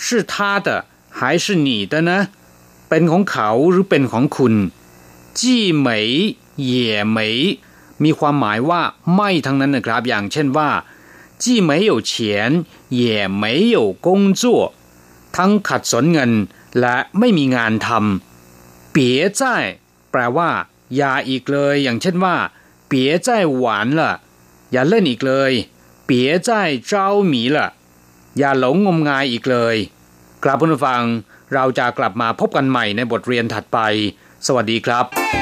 是他的还是你的呢เป็นของเขาหรือเป็นของคุณจีเหมยเหย่เหมยมีความหมายว่า ไม่ทั้งนั้นนะครับ อย่างเช่นว่าจี没有钱也没有工作ทั้งขัดสนเงิน และไม่มีงานทำเปียใจแปลว่า อย่าอีกเลย อย่างเช่นว่า 别再玩了อย่าเล่นอีกเลย别再着迷了อย่าหลงงมงายอีกเลยกลับผู้ฟัง เราจะกลับมาพบกันใหม่ในบทเรียนถัดไป สวัสดีครับ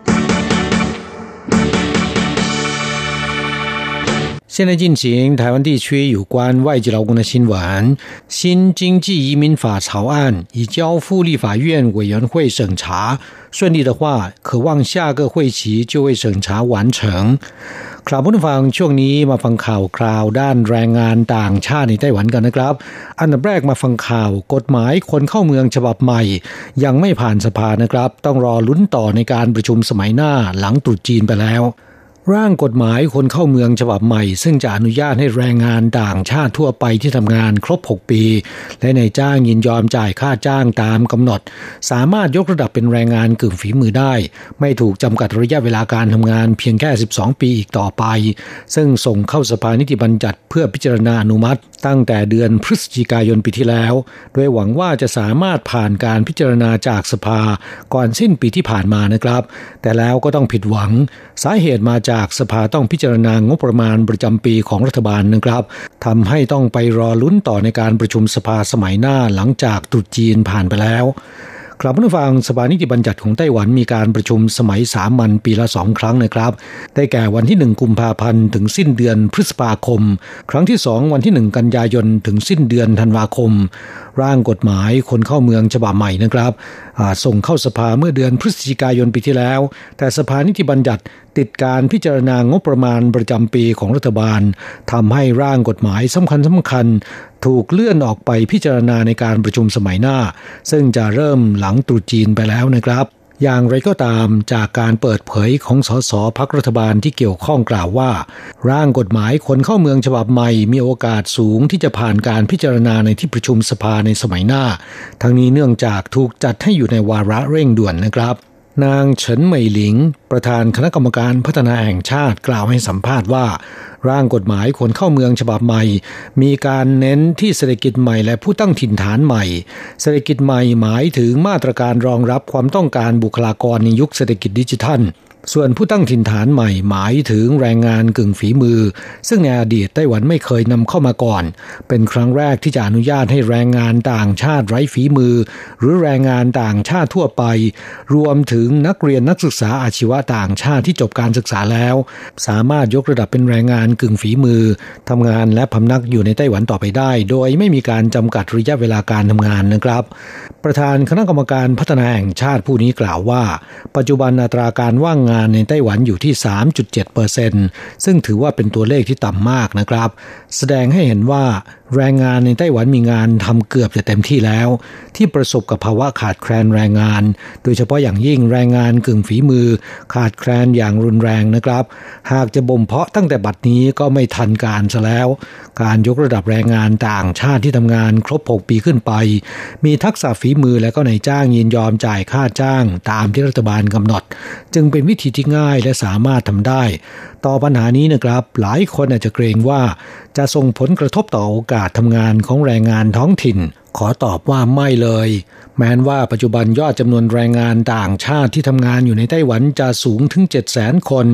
现在进行台湾地区有关外籍劳工的新闻。新经济移民法草案已交付立法院委员会审查，顺利的话，可望下个会期就会审查完成。ครับผู้ฟังช่วงนี้มาฟังข่าวคราวด้านแรงงานต่างชาติในไต้หวันกันนะครับ อันดับแรกมาฟังข่าวกฎหมายคนเข้าเมืองฉบับใหม่ ยังไม่ผ่านสภานะครับ ต้องรอลุ้นต่อในการประชุมสมัยหน้าหลังตรุษจีนไปแล้ว ร่างกฎหมายคนเข้าเมืองฉบับใหม่ ซึ่งจะอนุญาตให้แรงงานต่างชาติทั่วไปที่ทำงานครบ 6 ปี และในจ้างยินยอมจ่ายค่าจ้างตามกำหนด สามารถยกระดับเป็นแรงงานกึ่งฝีมือได้ ไม่ถูกจำกัดระยะเวลาการทำงานเพียงแค่ 12 ปีอีกต่อไป ซึ่งส่งเข้าสภานิติบัญญัติเพื่อพิจารณาอนุมัติ ตั้งแต่เดือนพฤศจิกายนปีที่แล้ว โดยหวังว่าจะสามารถผ่านการพิจารณาจากสภา ก่อนสิ้นปีที่ผ่านมานะครับ แต่แล้วก็ต้องผิดหวังสาเหตุมาจากากสภาต้องพิจารณางบประมาณประจำปีของรัฐบาลนะครับทำให้ต้องไปรอลุ้นต่อในการประชุมสภาสมัยหน้าหลังจากตรุษจีนผ่านไปแล้วครับผู้ฟังสภานิติบัญญัติของไต้หวันมีการประชุมสมัยสามัญปีละสองครั้งนะครับ ได้แก่วันที่ 1 กุมภาพันธ์ถึงสิ้นเดือนพฤษภาคม ครั้งที่ 2 วันที่ 1 กันยายนถึงสิ้นเดือนธันวาคมร่างกฎหมายคนเข้าเมืองฉบับใหม่นะครับส่งเข้าสภาเมื่อเดือนพฤศจิกายนปีที่แล้ว แต่สภานิติบัญญัติติดการพิจารณางบประมาณประจำปีของรัฐบาลทำให้ร่างกฎหมายสำคัญสำคัญ ถูกเลื่อนออกไปพิจารณาในการประชุมสมัยหน้า ซึ่งจะเริ่มหลังตรุษจีนไปแล้วนะครับ อย่างไรก็ตามจากการเปิดเผยของสสพักรัฐบาลที่เกี่ยวข้องกล่าวว่า ร่างกฎหมายคนเข้าเมืองฉบับใหม่มีโอกาสสูงที่จะผ่านการพิจารณาในที่ประชุมสภาในสมัยหน้า ทั้งนี้เนื่องจากถูกจัดให้อยู่ในวาระเร่งด่วนนะครับ นางเฉินเหมยหลิง ประธานคณะกรรมการพัฒนาแห่งชาติกล่าวให้สัมภาษณ์ว่า ร่างกฎหมายคนเข้าเมืองฉบับใหม่ มีการเน้นที่เศรษฐกิจใหม่และผู้ตั้งถิ่นฐานใหม่ เศรษฐกิจใหม่หมายถึงมาตรการรองรับความต้องการบุคลากรในยุคเศรษฐกิจดิจิทัล ส่วนผู้ตั้งถิ่นฐานใหม่หมายถึงแรงงานกึ่งฝีมือ ซึ่งในอดีตไต้หวันไม่เคยนำเข้ามาก่อน เป็นครั้งแรกที่จะอนุญาตให้แรงงานต่างชาติไร้ฝีมือ หรือแรงงานต่างชาติทั่วไป รวมถึงนักเรียนนักศึกษาอาชีวะต่างชาติที่จบการศึกษาแล้ว สามารถยกระดับเป็นแรงงานกึ่งฝีมือทำงานและพำนักอยู่ในไต้หวันต่อไปได้ โดยไม่มีการจำกัดระยะเวลาการทำงานนะครับ ประธานคณะกรรมการพัฒนาแห่งชาติผู้นี้กล่าวว่า ปัจจุบันอัตราการว่างงานงานในไต้หวันอยู่ที่ 3.7%ซึ่งถือว่าเป็นตัวเลขที่ต่ำมากนะครับ แสดงให้เห็นว่าแรงงานในไต้หวันมีงานทำเกือบจะเต็มที่แล้ว ที่ประสบกับภาวะขาดแคลนแรงงาน โดยเฉพาะอย่างยิ่งแรงงานกึ่งฝีมือ ขาดแคลนอย่างรุนแรงนะครับ หากจะบ่มเพาะตั้งแต่บัดนี้ก็ไม่ทันการซะแล้ว การยกระดับแรงงานต่างชาติที่ทำงานครบ 6 ปีขึ้นไป มีทักษะฝีมือและก็ในจ้างยินยอมจ่ายค่าจ้าง ตามที่รัฐบาลกำหนด จึงเป็นวิธีที่ง่ายและสามารถทำได้ ต่อปัญหานี้นะครับ หลายคนอาจจะเกรงว่าจะส่งผลกระทบต่อโอกาสทำงานของแรงงานท้องถิ่น ขอตอบว่าไม่เลย แม้นว่าปัจจุบันยอดจำนวนแรงงานต่างชาติที่ทำงานอยู่ในไต้หวันจะสูงถึง7 0 0 0 0 คน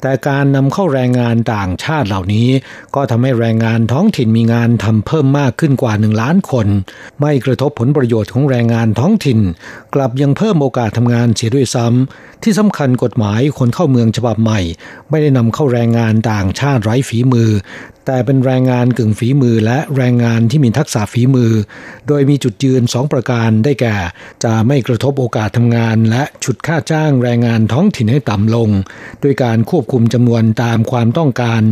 แต่การนำเข้าแรงงานต่างชาติเหล่านี้ ก็ทำให้แรงงานท้องถิ่นมีงานทำเพิ่มมากขึ้นกว่า 1 ล้านคน ไม่กระทบผลประโยชน์ของแรงงานท้องถิ่น กลับยังเพิ่มโอกาสทำงานเสียด้วยซ้ำที่สำคัญกฎหมายคนเข้าเมืองฉบับใหม่ ไม่ได้นำเข้าแรงงานต่างชาติไร้ฝีมือ แต่เป็นแรงงานกึ่งฝีมือและแรงงานที่มีทักษะฝีมือ โดยมีจุดยืนสองประการได้แก่ จะไม่กระทบโอกาสทำงาน และฉุดค่าจ้างแรงงานท้องถิ่นให้ต่ำลง ด้วยการควบคุมจำนวนตามความต้องการ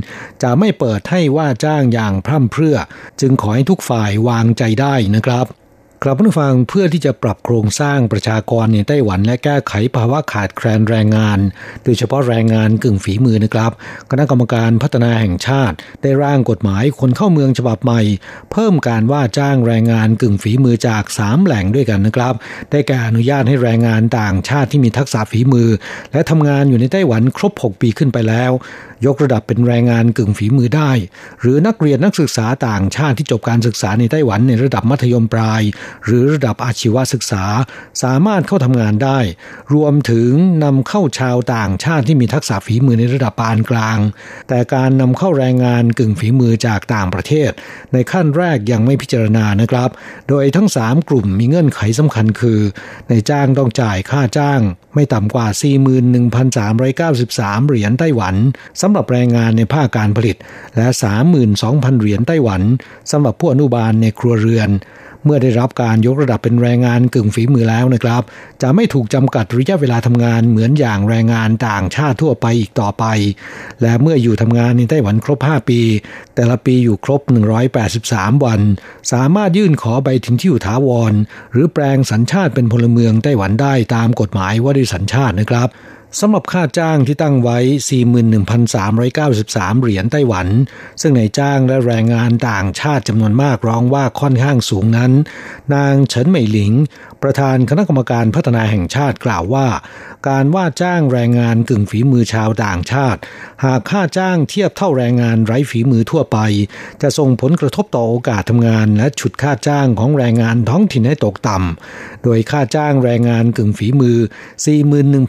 จะไม่เปิดให้ว่าจ้างอย่างพร่ำเพรื่อ จึงขอให้ทุกฝ่ายวางใจได้นะครับ ครับผู้ฟังเพื่อที่จะปรับโครงสร้างประชากรในไต้หวันและแก้ไขภาวะขาดแคลนแรงงาน โดยเฉพาะแรงงานกึ่งฝีมือนะครับ คณะกรรมการพัฒนาแห่งชาติ ได้ร่างกฎหมายคนเข้าเมืองฉบับใหม่ เพิ่มการว่าจ้างแรงงานกึ่งฝีมือจาก 3 แหล่งด้วยกันนะครับ ได้แก่อนุญาตให้แรงงานต่างชาติที่มีทักษะฝีมือ และทำงานอยู่ในไต้หวันครบ 6 ปีขึ้นไปแล้ว ยกระดับเป็นแรงงานกึ่งฝีมือได้ หรือนักเรียนนักศึกษาต่างชาติที่จบการศึกษาในไต้หวันในระดับมัธยมปลาย หรือระดับอาชีวศึกษา สามารถเข้าทำงานได้ รวมถึงนำเข้าชาวต่างชาติที่มีทักษะฝีมือในระดับปานกลาง แต่การนำเข้าแรงงานกึ่งฝีมือจากต่างประเทศ ในขั้นแรกยังไม่พิจารณานะครับ โดยทั้ง 3 กลุ่มมีเงื่อนไขสำคัญคือ ในจ้างต้องจ่ายค่าจ้าง ไม่ต่ำกว่า 41,393 เหรียญไต้หวันสำหรับแรงงานในภาคการผลิต และ 32,000 เหรียญไต้หวันสำหรับผู้อนุบาลในครัวเรือน เมื่อได้รับการยกระดับเป็นแรงงานกึ่งฝีมือแล้วนะครับ จะไม่ถูกจำกัดระยะเวลาทำงานเหมือนอย่างแรงงานต่างชาติทั่วไปอีกต่อไป และเมื่ออยู่ทำงานในไต้หวันครบ 5 ปี แต่ละปีอยู่ครบ 183 วัน สามารถยื่นขอใบถิ่นที่อยู่ถาวร หรือแปลงสัญชาติเป็นพลเมืองไต้หวันได้ตามกฎหมายว่าด้วยสัญชาตินะครับ สำหรับค่าจ้างที่ตั้งไว้ 41,393 เหรียญไต้หวัน ซึ่งในจ้างและแรงงานต่างชาติจำนวนมากร้องว่าค่อนข้างสูงนั้น นางเฉินเหมยหลิง ประธานคณะกรรมการพัฒนาแห่งชาติกล่าวว่า การว่าจ้างแรงงานกึ่งฝีมือชาวต่างชาติ หากค่าจ้างเทียบเท่าแรงงานไร้ฝีมือทั่วไป จะส่งผลกระทบต่อโอกาสทำงาน และฉุดค่าจ้างของแรงงานท้องถิ่นให้ตกต่ำโดยค่าจ้างแรงงานกึ่งฝีมือ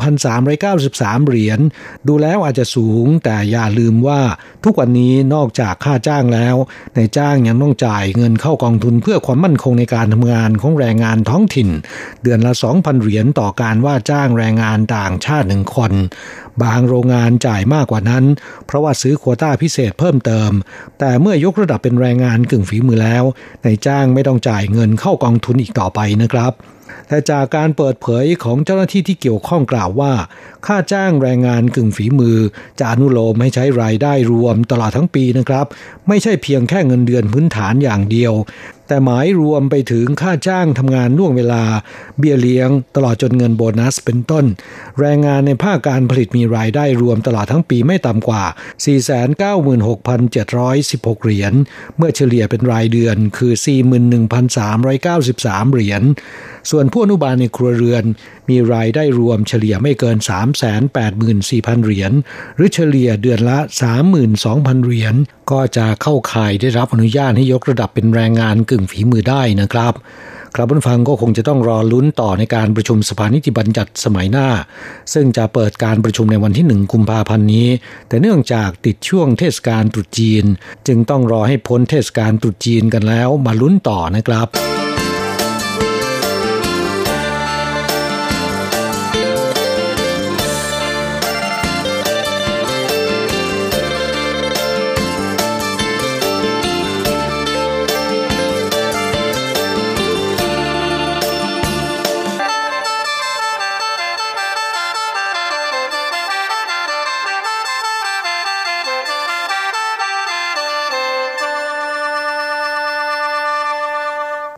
41,393 เหรียญดูแล้วอาจจะสูง แต่อย่าลืมว่าทุกวันนี้นอกจากค่าจ้างแล้วในจ้างยังต้องจ่ายเงินเข้ากองทุนเพื่อความมั่นคงในการทำงานของแรงงานท้องถิ่นเดือนละ 2,000 เหรียญต่อการว่าจ้างแรงงานต่างชาติหนึ่งคน บางโรงงานจ่ายมากกว่านั้น เพราะว่าซื้อควต้าพิเศษเพิ่มเติม แต่เมื่อยกระดับเป็นแรงงานกึ่งฝีมือแล้วในจ้างไม่ต้องจ่ายเงินเข้ากองทุนอีกต่อไปนะครับแต่จากการเปิดเผยของเจ้าหน้าที่ที่เกี่ยวข้องกล่าวว่า ค่าจ้างแรงงานกึ่งฝีมือ จะอนุโลมให้ใช้รายได้รวมตลอดทั้งปีนะครับ ไม่ใช่เพียงแค่เงินเดือนพื้นฐานอย่างเดียว แต่หมายรวมไปถึงค่าจ้างทำงานล่วงเวลา เบี้ยเลี้ยง ตลอดจนเงินโบนัสเป็นต้น แรงงานในภาคการผลิตมีรายได้รวมตลอดทั้งปีไม่ต่ำกว่า 496,716 เหรียญ เมื่อเฉลี่ยเป็นรายเดือนคือ 41,393 เหรียญ ส่วนผู้อนุบาลในครัวเรือน มีรายได้รวมเฉลี่ยไม่เกิน 384,000 เหรียญ หรือเฉลี่ยเดือนละ 32,000 เหรียญ ก็จะเข้าข่ายได้รับอนุญาตให้ยกระดับเป็นแรงงานกึ่งฝีมือได้นะครับ ครับผู้ฟังก็คงจะต้องรอลุ้นต่อในการประชุมสภานิติบัญญัติสมัยหน้า ซึ่งจะเปิดการประชุมในวันที่หนึ่งกุมภาพันธ์นี้ แต่เนื่องจากติดช่วงเทศกาลตรุษจีน จึงต้องรอให้พ้นเทศกาลตรุษจีนกันแล้วมาลุ้นต่อนะครับ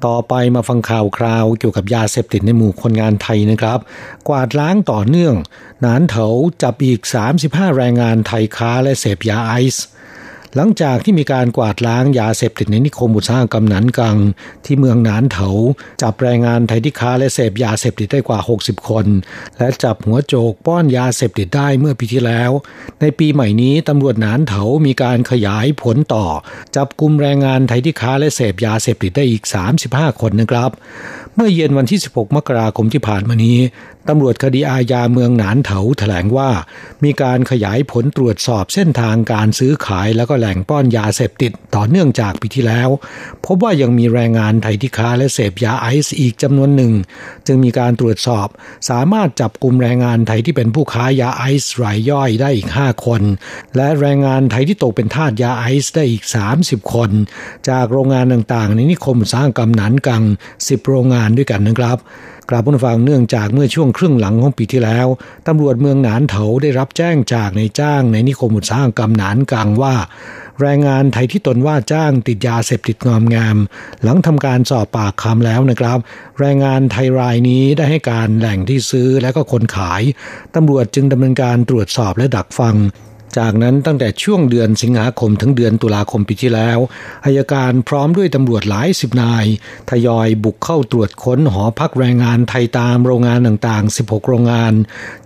ต่อไปมาฟังข่าวคราวเกี่ยวกับยาเสพติดในหมู่คนงานไทยนะครับ กวาดล้างต่อเนื่อง นานเถาจับอีก 35 แรงงานไทยค้าและเสพยาไอซ์ หลังจากที่มีการกวาดล้างยาเสพติดในนิคมอุตสาหกรรมหนานกัง ที่เมืองหนานเถา จับแรงงานไทยที่ค้าและเสพยาเสพติดได้กว่า 60 คน และจับหัวโจกป้อนยาเสพติดได้เมื่อปีที่แล้ว ในปีใหม่นี้ตำรวจหนานเถามีการขยายผลต่อ จับกลุ่มแรงงานไทยที่ค้าและเสพยาเสพติดได้อีก 35 คนนะครับ เมื่อเย็นวันที่ 16 มกราคมที่ผ่านมานี้ ตำรวจคดีอาญาเมืองหนานเถาแถลงว่า มีการขยายผลตรวจสอบเส้นทางการซื้อขายแล้วก็แหล่งป้อนยาเสพติดต่อเนื่องจากปีที่แล้ว พบว่ายังมีแรงงานไทยที่ค้าและเสพยาไอซ์อีกจำนวนหนึ่ง จึงมีการตรวจสอบ สามารถจับกลุ่มแรงงานไทยที่เป็นผู้ค้ายาไอซ์รายย่อยได้อีก 5 คน และแรงงานไทยที่ตกเป็นทาสยาไอซ์ได้อีก 30 คน จากโรงงานต่างๆ ในนิคมสร้างกำนันกัง 10 โรงงานด้วยกันนะครับ กราบผู้ฟังเนื่องจากเมื่อช่วงครึ่งหลังของปีที่แล้ว ตำรวจเมืองหนานเถาได้รับแจ้งจากในจ้างในนิคมอุตสาหกรรมหนานกังว่า แรงงานไทยที่ตนว่าจ้างติดยาเสพติดงอมงาม หลังทำการสอบปากคำแล้วนะครับ แรงงานไทยรายนี้ได้ให้การแหล่งที่ซื้อและก็คนขาย ตำรวจจึงดำเนินการตรวจสอบและดักฟัง จากนั้นตั้งแต่ช่วงเดือนสิงหาคมถึงเดือนตุลาคมปีที่แล้วอายการพร้อมด้วยตำรวจหลายสิบนาย ทยอยบุกเข้าตรวจค้นหอพักแรงงานไทยตามโรงงานต่างๆ 16 โรงงาน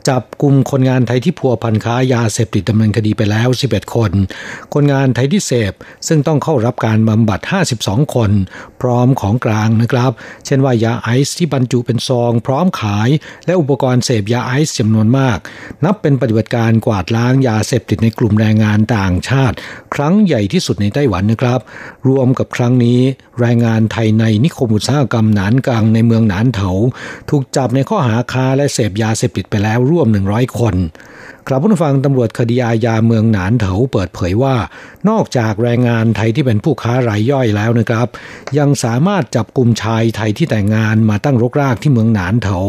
จับกลุ่มคนงานไทยที่พัวพันค้ายาเสพติดดำเนินคดีไปแล้ว 11 คน คนงานไทยที่เสพ ซึ่งต้องเข้ารับการบำบัด 52 คน พร้อมของกลางนะครับ เช่นว่ายาไอซ์ที่บรรจุเป็นซอง พร้อมขาย และอุปกรณ์เสพยาไอซ์จำนวนมาก นับเป็นปฏิบัติการกวาดล้างยาเสพติดในกลุ่มแรงงานต่างชาติ ครั้งใหญ่ที่สุดในไต้หวันนะครับ รวมกับครั้งนี้แรงงานไทยในนิคมอุตสาหกรรมหนานกังในเมืองหนานเถา ถูกจับในข้อหาค้าและเสพยาเสพติดไปแล้วร่วม 100 คน ครับผู้ฟังตำรวจคดีอาญาเมืองหนานเถาเปิดเผยว่า นอกจากแรงงานไทยที่เป็นผู้ค้ารายย่อยแล้วนะครับ ยังสามารถจับกลุ่มชายไทยที่แต่งงานมาตั้งรกรากที่เมืองหนานเถา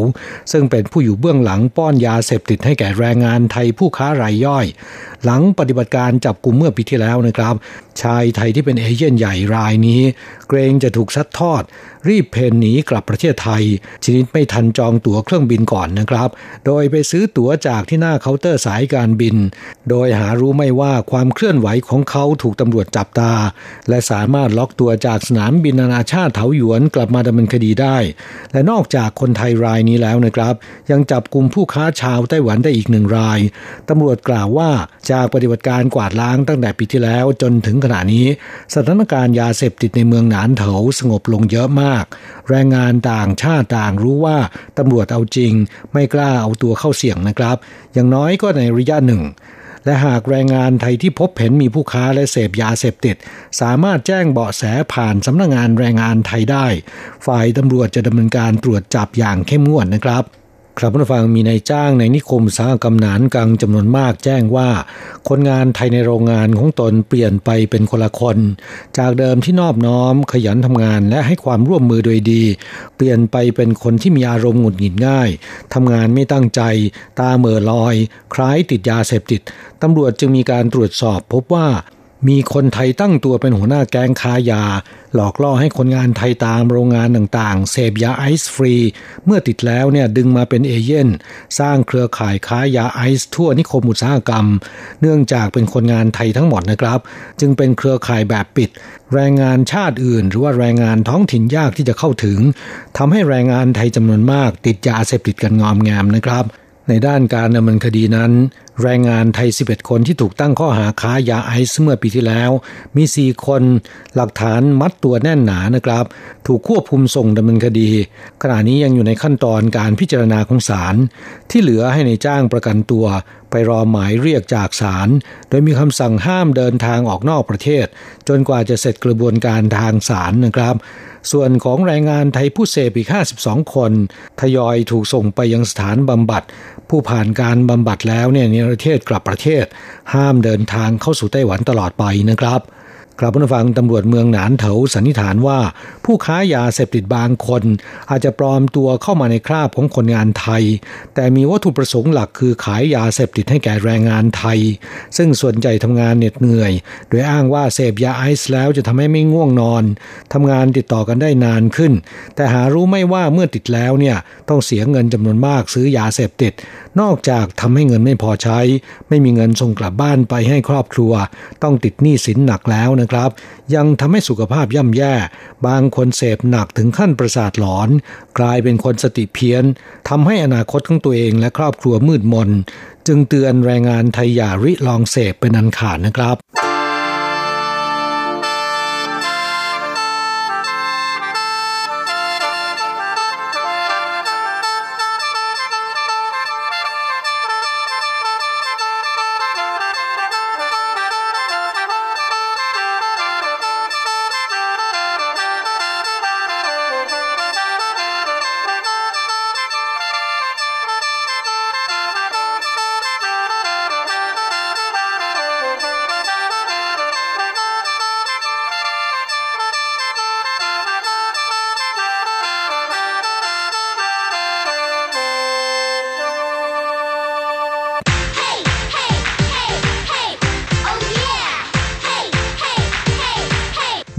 ซึ่งเป็นผู้อยู่เบื้องหลังป้อนยาเสพติดให้แก่แรงงานไทยผู้ค้ารายย่อย หลังปฏิบัติการจับกลุ่มเมื่อปีที่แล้วนะครับ ชายไทยที่เป็นเอเย่นใหญ่รายนี้ เกรงจะถูกซัดทอด รีบเพนหนีกลับประเทศไทย ชนิดไม่ทันจองตั๋วเครื่องบินก่อนนะครับ โดยไปซื้อตั๋วจากที่หน้าเคาน์เตอร์สายการบิน โดยหารู้ไม่ว่าความเคลื่อนไหวของเขาถูกตำรวจจับตา และสามารถล็อกตัวจากสนามบินนานาชาติเถาหยวนกลับมาดำเนินคดีได้ และนอกจากคนไทยรายนี้แล้วนะครับ ยังจับกลุ่มผู้ค้าชาวไต้หวันได้อีกหนึ่งรายตำรวจกล่าวว่าจากปฏิบัติการกวาดล้างตั้งแต่ปีที่แล้วจนถึงขณะนี้ สถานการณ์ยาเสพติดในเมืองหนานเถาสงบลงเยอะมากแรงงานต่างชาติต่างรู้ว่าตำรวจเอาจริง ไม่กล้าเอาตัวเข้าเสี่ยงนะครับ อย่างน้อยก็ในระยะหนึ่ง และหากแรงงานไทยที่พบเห็นมีผู้ค้าและเสพยาเสพติด สามารถแจ้งเบาะแสผ่านสำนักงงานแรงงานไทยได้ ฝ่ายตำรวจจะดำเนินการตรวจจับอย่างเข้มงวดนะครับ ครับผู้ฟังมีนายจ้างในนิคมสร้างกำนานกังจำนวนมากแจ้งว่า คนงานไทยในโรงงานของตนเปลี่ยนไปเป็นคนละคน จากเดิมที่นอบน้อมขยันทำงานและให้ความร่วมมือโดยดี เปลี่ยนไปเป็นคนที่มีอารมณ์หงุดหงิดง่ายทำงานไม่ตั้งใจ ตาเมื่อลอย คล้ายติดยาเสพติดตำรวจจึงมีการตรวจสอบพบว่ามีคนไทยตั้งตัวเป็นหัวหน้าแก๊งค้ายา หลอกล่อให้คนงานไทยตามโรงงานต่างๆ เสพยาไอซ์ฟรี เมื่อติดแล้วเนี่ยดึงมาเป็นเอเย่นสร้างเครือข่ายค้ายาไอซ์ทั่วนิคมอุตสาหกรรม เนื่องจากเป็นคนงานไทยทั้งหมดนะครับ จึงเป็นเครือข่ายแบบปิด แรงงานชาติอื่น หรือว่าแรงงานท้องถิ่นยากที่จะเข้าถึงทำให้แรงงานไทยจำนวนมาก ติดยาเสพติดกันงอมแงมนะครับ ในด้านการดำเนินคดีนั้น แรงงานไทย 11 คนที่ถูกตั้งข้อหาค้ายาไอซ์เมื่อปีที่แล้ว มี 4 คนหลักฐานมัดตัวแน่นหนานะครับ ถูกควบคุมส่งดำเนินคดี ขณะนี้ยังอยู่ในขั้นตอนการพิจารณาของศาลที่เหลือให้ในจ้างประกันตัว ไปรอหมายเรียกจากศาลโดยมีคำสั่งห้ามเดินทางออกนอกประเทศ จนกว่าจะเสร็จกระบวนการทางศาลนะครับ ส่วนของแรงงานไทยผู้เสพอีก 52 คน ทยอยถูกส่งไปยังสถานบำบัด ผู้ผ่านการบำบัดแล้วเนี่ยในประเทศกลับประเทศ ห้ามเดินทางเข้าสู่ไต้หวันตลอดไปนะครับ ครับผู้ฟังตำรวจเมืองหนานเถาสันนิษฐานว่า ผู้ค้ายาเสพติดบางคน อาจจะปลอมตัวเข้ามาในคราบของคนงานไทย แต่มีวัตถุประสงค์หลักคือขายยาเสพติดให้แก่แรงงานไทย ซึ่งส่วนใหญ่ทำงานเหน็ดเหนื่อย โดยอ้างว่าเสพยาไอซ์แล้วจะทำให้ไม่ง่วงนอนทำงานติดต่อกันได้นานขึ้น แต่หารู้ไม่ว่าเมื่อติดแล้วเนี่ยต้องเสียเงินจำนวนมากซื้อยาเสพติดนอกจากทำให้เงินไม่พอใช้ ไม่มีเงินส่งกลับบ้านไปให้ครอบครัว ต้องติดหนี้สินหนักแล้วนะครับ ยังทำให้สุขภาพย่ำแย่ บางคนเสพหนักถึงขั้นประสาทหลอน กลายเป็นคนสติเพี้ยนทำให้อนาคตของตัวเองและครอบครัวมืดมน จึงเตือนแรงงานไทยอย่าริลองเสพเป็นอันขาดนะครับ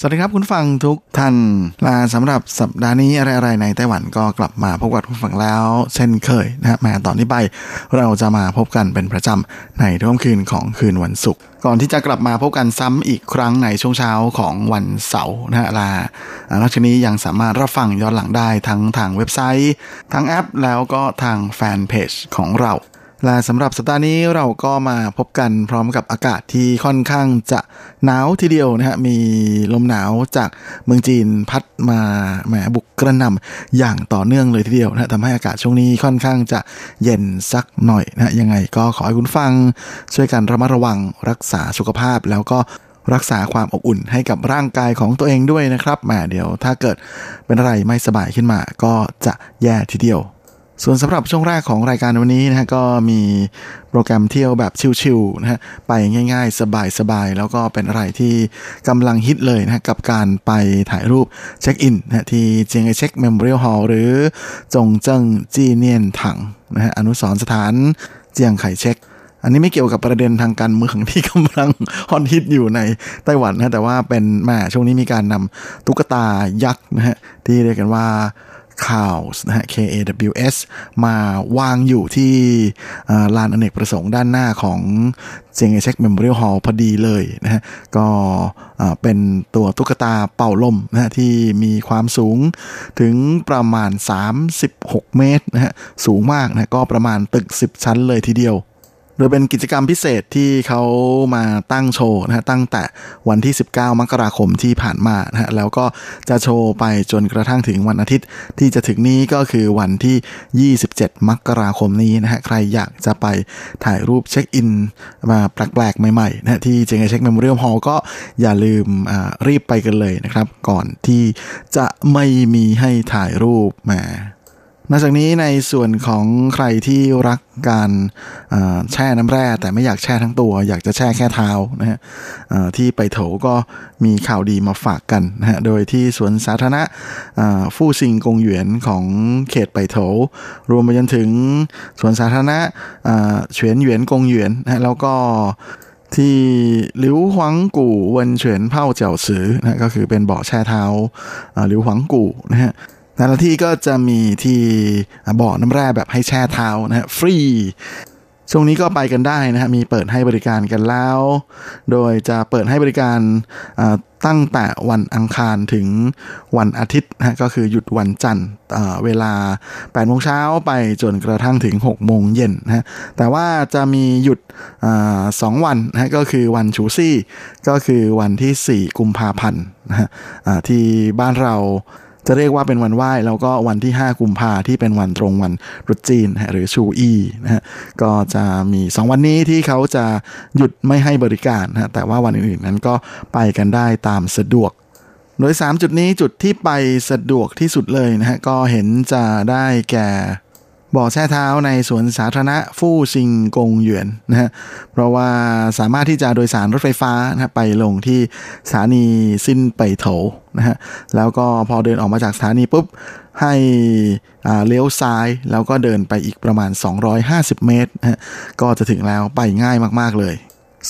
สวัสดีครับคุณฟังทุกท่านลาสำหรับสัปดาห์นี้อะไรๆในไต้หวันก็กลับมาพบกับคุณฟังแล้ว เช่นเคยนะฮะมาตอนนี้ไป เราจะมาพบกันเป็นประจำในทุ่มคืนของคืนวันศุกร์ก่อนที่จะกลับมาพบกันซ้ำอีกครั้งในช่วงเช้าของวันเสาร์นะฮะลานอกจากนี้ยังสามารถรับฟังย้อนหลังได้ทั้งทางเว็บไซต์ ทั้งแอปแล้วก็ทางแฟนเพจของเรา และสำหรับสัปดาห์นี้เราก็มาพบกันพร้อมกับอากาศที่ค่อนข้างจะหนาวทีเดียวนะฮะมีลมหนาวจากเมืองจีนพัดมาแหมบุกกระหน่ำอย่างต่อเนื่องเลยทีเดียวนะทำให้อากาศช่วงนี้ค่อนข้างจะเย็นสักหน่อยนะยังไงก็ขอให้คุณฟัง ช่วยกันระมัดระวังรักษาสุขภาพแล้วก็รักษาความอบอุ่นให้กับร่างกายของตัวเองด้วยนะครับแหมเดี๋ยวถ้าเกิดเป็นอะไรไม่สบายขึ้นมาก็จะแย่ทีเดียว ส่วนสำหรับช่วงแรกของรายการวันนี้นะฮะก็มีโปรแกรมเที่ยวแบบชิลๆนะฮะไปง่ายๆ สบายๆ แล้วก็เป็นอะไรที่กำลังฮิตเลยนะฮะกับการไปถ่ายรูปเช็คอินนะที่เจียงไคเช็ค Memorial Hall หรือจงเจิ้งจีเนียนถังนะฮะอนุสรณ์สถานเจียงไคเช็คอันนี้ไม่เกี่ยวกับประเด็นทางการเมืองที่กำลังฮอตฮิตอยู่ในไต้หวันนะแต่ว่าเป็นแหมช่วงนี้มีการนำตุ๊กตายักษ์นะฮะที่เรียกกันว่า KAWS นะฮะ K A W S มาวางอยู่ที่ลานอเนกประสงค์ด้านหน้าของเจียงไคเช็ค Memorial Hall พอดีเลยนะฮะ ก็เป็นตัวตุ๊กตาเป่าลมนะฮะที่มีความสูงถึงประมาณ 36 เมตรนะฮะ สูงมากนะก็ประมาณตึก 10 ชั้นเลยทีเดียว โดยเป็นกิจกรรมพิเศษที่เขามาตั้งโชว์นะฮะตั้งแต่วันที่ 19 มกราคมที่ผ่านมานะฮะแล้วก็จะโชว์ไปจนกระทั่งถึงวันอาทิตย์ ที่จะถึงนี้ก็คือวันที่ 27 มกราคมนี้นะฮะใครอยากจะไปถ่ายรูปเช็คอินมาแปลกๆ ใหม่ๆนะฮะที่เจียงไคเช็ค Memorial Hall ก็อย่าลืมรีบไปกันเลยนะครับ ก่อนที่จะไม่มีให้ถ่ายรูปมา นอกจากนี้ในส่วนของใครที่รักการแช่น้ำแร่ แต่ไม่อยากแช่ทั้งตัว อยากจะแช่แค่เท้านะฮะที่ไปโถก็มีข่าวดีมาฝากกันนะฮะโดยที่สวนสาธารณะฟู่ซิงกงหยวนของเขตไปโถ รวมไปจนถึงสวนสาธารณะเฉวียนหยวนกงหยวนนะฮะแล้วก็ที่หลิวหวังกู่เวนเฉียนเผ่าเจียวซือนะก็คือเป็นเบ่อแช่เท้าหลิวหวังกู่นะฮะ แต่ละที่ก็จะมีที่บ่อน้ำแร่แบบให้แช่เท้านะฮะฟรีช่วงนี้ก็ไปกันได้นะฮะมีเปิดให้บริการกันแล้ว โดยจะเปิดให้บริการตั้งแต่วันอังคารถึงวันอาทิตย์นะก็คือหยุดวันจันทร์เวลา8โมงเช้าไปจนกระทั่งถึง6โมงเย็นนะแต่ว่าจะมีหยุดสองวันนะก็คือวันชูซี่ ก็คือวันที่ 4 กุมภาพันธ์นะฮะที่บ้านเรา จะเรียกว่าเป็นวันไหว้แล้วก็วันที่ 5 กุมภาที่เป็นวันตรงวันรุษจีนหรือชูอีนะฮะก็จะมี 2 วันนี้ที่เขาจะหยุดไม่ให้บริการนะแต่ว่าวันอื่นๆนั้นก็ไปกันได้ตามสะดวกโดย 3 จุดนี้จุดที่ไปสะดวกที่สุดเลยนะฮะก็เห็นจะได้แก่ บ่อแช่เท้าในสวนสาธารณะฟู่ซิงกงหยวนนะฮะเพราะว่าสามารถที่จะโดยสารรถไฟฟ้านะไปลงที่สถานีซินไปโถนะฮะแล้วก็พอเดินออกมาจากสถานีปุ๊บให้เลี้ยวซ้ายแล้วก็เดินไปอีกประมาณ 250 เมตรนะฮะก็จะถึงแล้วไปง่ายมาก ๆ เลย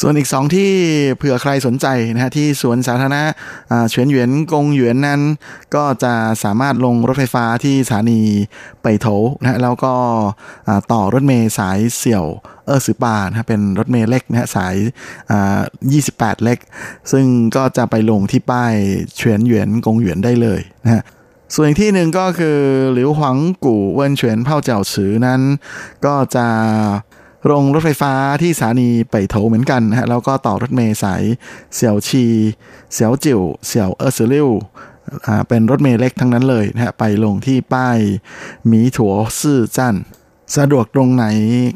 ส่วนอีกสองที่เผื่อใครสนใจนะฮะที่สวนสาธารณะเฉียนหยวนกงหยวนนั้น ก็จะสามารถลงรถไฟฟ้าที่สถานีไปโถนะฮะแล้วก็ต่อรถเมล์สายเสี่ยวเออสือปานะเป็นรถเมล์เล็กนะฮะสาย28 เล็ก ซึ่งก็จะไปลงที่ป้ายเฉียนหยวนกงหยวนได้เลยนะฮะส่วนอีกที่หนึ่งก็คือหลิวหวังกู่เวินเฉียนเผ่าเจ้าฉือนั้น ก็จะ ลงรถไฟฟ้าที่สถานีไปโถเหมือนกันนะฮะแล้วก็ต่อรถเมล์สาย小七 小九 小二十六 อ่าเป็นรถเมล์เล็กทั้งนั้นเลยนะฮะไปลงที่ป้ายหมีถัวซื่อจันสะดวกตรงไหน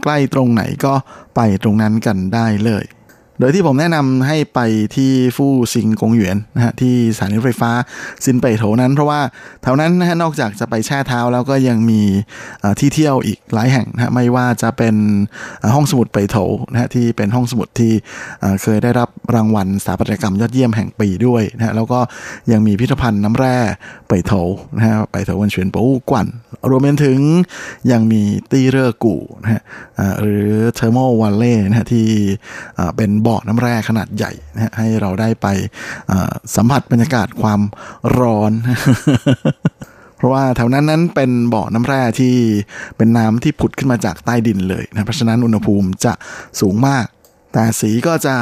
ใกล้ตรงไหนก็ไปตรงนั้นกันได้เลย โดยที่ผมแนะนำให้ไปที่ฟู่ซิงกงหยวนนะฮะที่สถานีรถไฟฟ้าซินเป่ยโถนั้น เพราะว่าแถวนั้นนะฮะนอกจากจะไปแช่เท้าแล้วก็ยังมีที่เที่ยวอีกหลายแห่งนะฮะไม่ว่าจะเป็นห้องสมุดเป่ยโถนะฮะที่เป็นห้องสมุดที่เคยได้รับรางวัลสถาปัตยกรรมยอดเยี่ยมแห่งปีด้วยนะฮะแล้วก็ยังมีพิพิธภัณฑ์น้ำแร่เป่ยโถนะฮะเป่ยโถวันเฉียนปูกวันรวมไปถึงยังมีตี้เรอกูนะฮะหรือเทอร์โมวัลเล่นะฮะที่เป็นบ่อน้ำแร่ขนาดใหญ่นะให้เราได้ไปสัมผัสบรรยากาศความร้อน เพราะว่าแถวนั้นนั้นเป็นบ่อน้ำแร่ที่เป็นน้ำที่ผุดขึ้นมาจากใต้ดินเลยนะเพราะฉะนั้นอุณหภูมิจะสูงมาก แต่สีก็จะ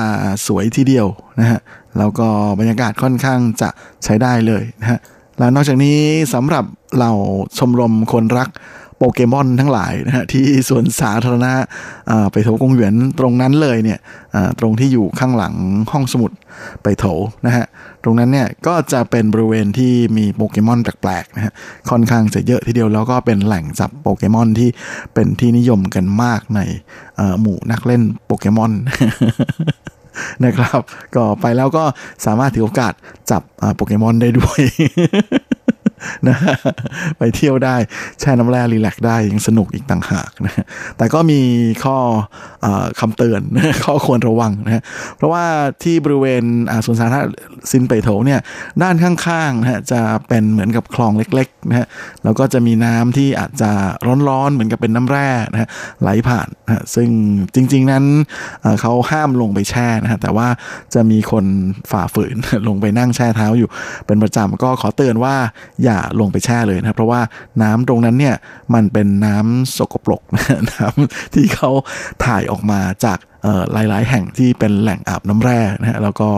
สวยทีเดียวนะฮะแล้วก็บรรยากาศค่อนข้างจะใช้ได้เลยนะฮะแล้วนอกจากนี้สำหรับเราชมรมคนรัก โปเกมอนทั้งหลายนะฮะที่สวนสาธารณะไปโถกงหยนตรงนั้นเลยเนี่ยตรงที่อยู่ข้างหลังห้องสมุดไปโถนะฮะตรงนั้นเนี่ยก็จะเป็นบริเวณที่มีโปเกมอนแปลกๆนะฮะค่อนข้างจะเยอะทีเดียวแล้วก็เป็นแหล่งจับโปเกมอนที่เป็นที่นิยมกันมากในหมู่นักเล่นโปเกมอนนะครับ ก็ไปแล้วก็สามารถถือโอกาสจับโปเกมอนได้ด้วย นะไปเที่ยวได้แช่น้ำแร่รีแลกได้ยังสนุกอีกต่างหากนะแต่ก็มีข้ออคำเตือนข้อควรระวังนะเพราะว่าที่บริเวณสวนสาธารณะซินเปโถเนี่ยด้านข้างๆนะจะเป็นเหมือนกับคลองเล็กๆนะฮะแล้วก็จะมีน้ำที่อาจจะร้อนๆเหมือนกับเป็นน้ำแร่นะฮะไหลผ่านนะซึ่งจริง ๆนั้นเขาห้ามลงไปแช่นะฮะแต่ว่าจะมีคนฝ่าฝืนลงไปนั่งแช่เท้าอยู่เป็นประจำก็ขอเตือนว่าอย่าลงไปแช่เลยนะเพราะว่าน้ำตรงนั้นเนี่ยมันเป็นน้ำสกปรกน้ำที่เขาถ่ายออกมาจาก หลาย ๆ แห่งที่เป็นแหล่งอาบน้ำแร่นะฮะแล้วก็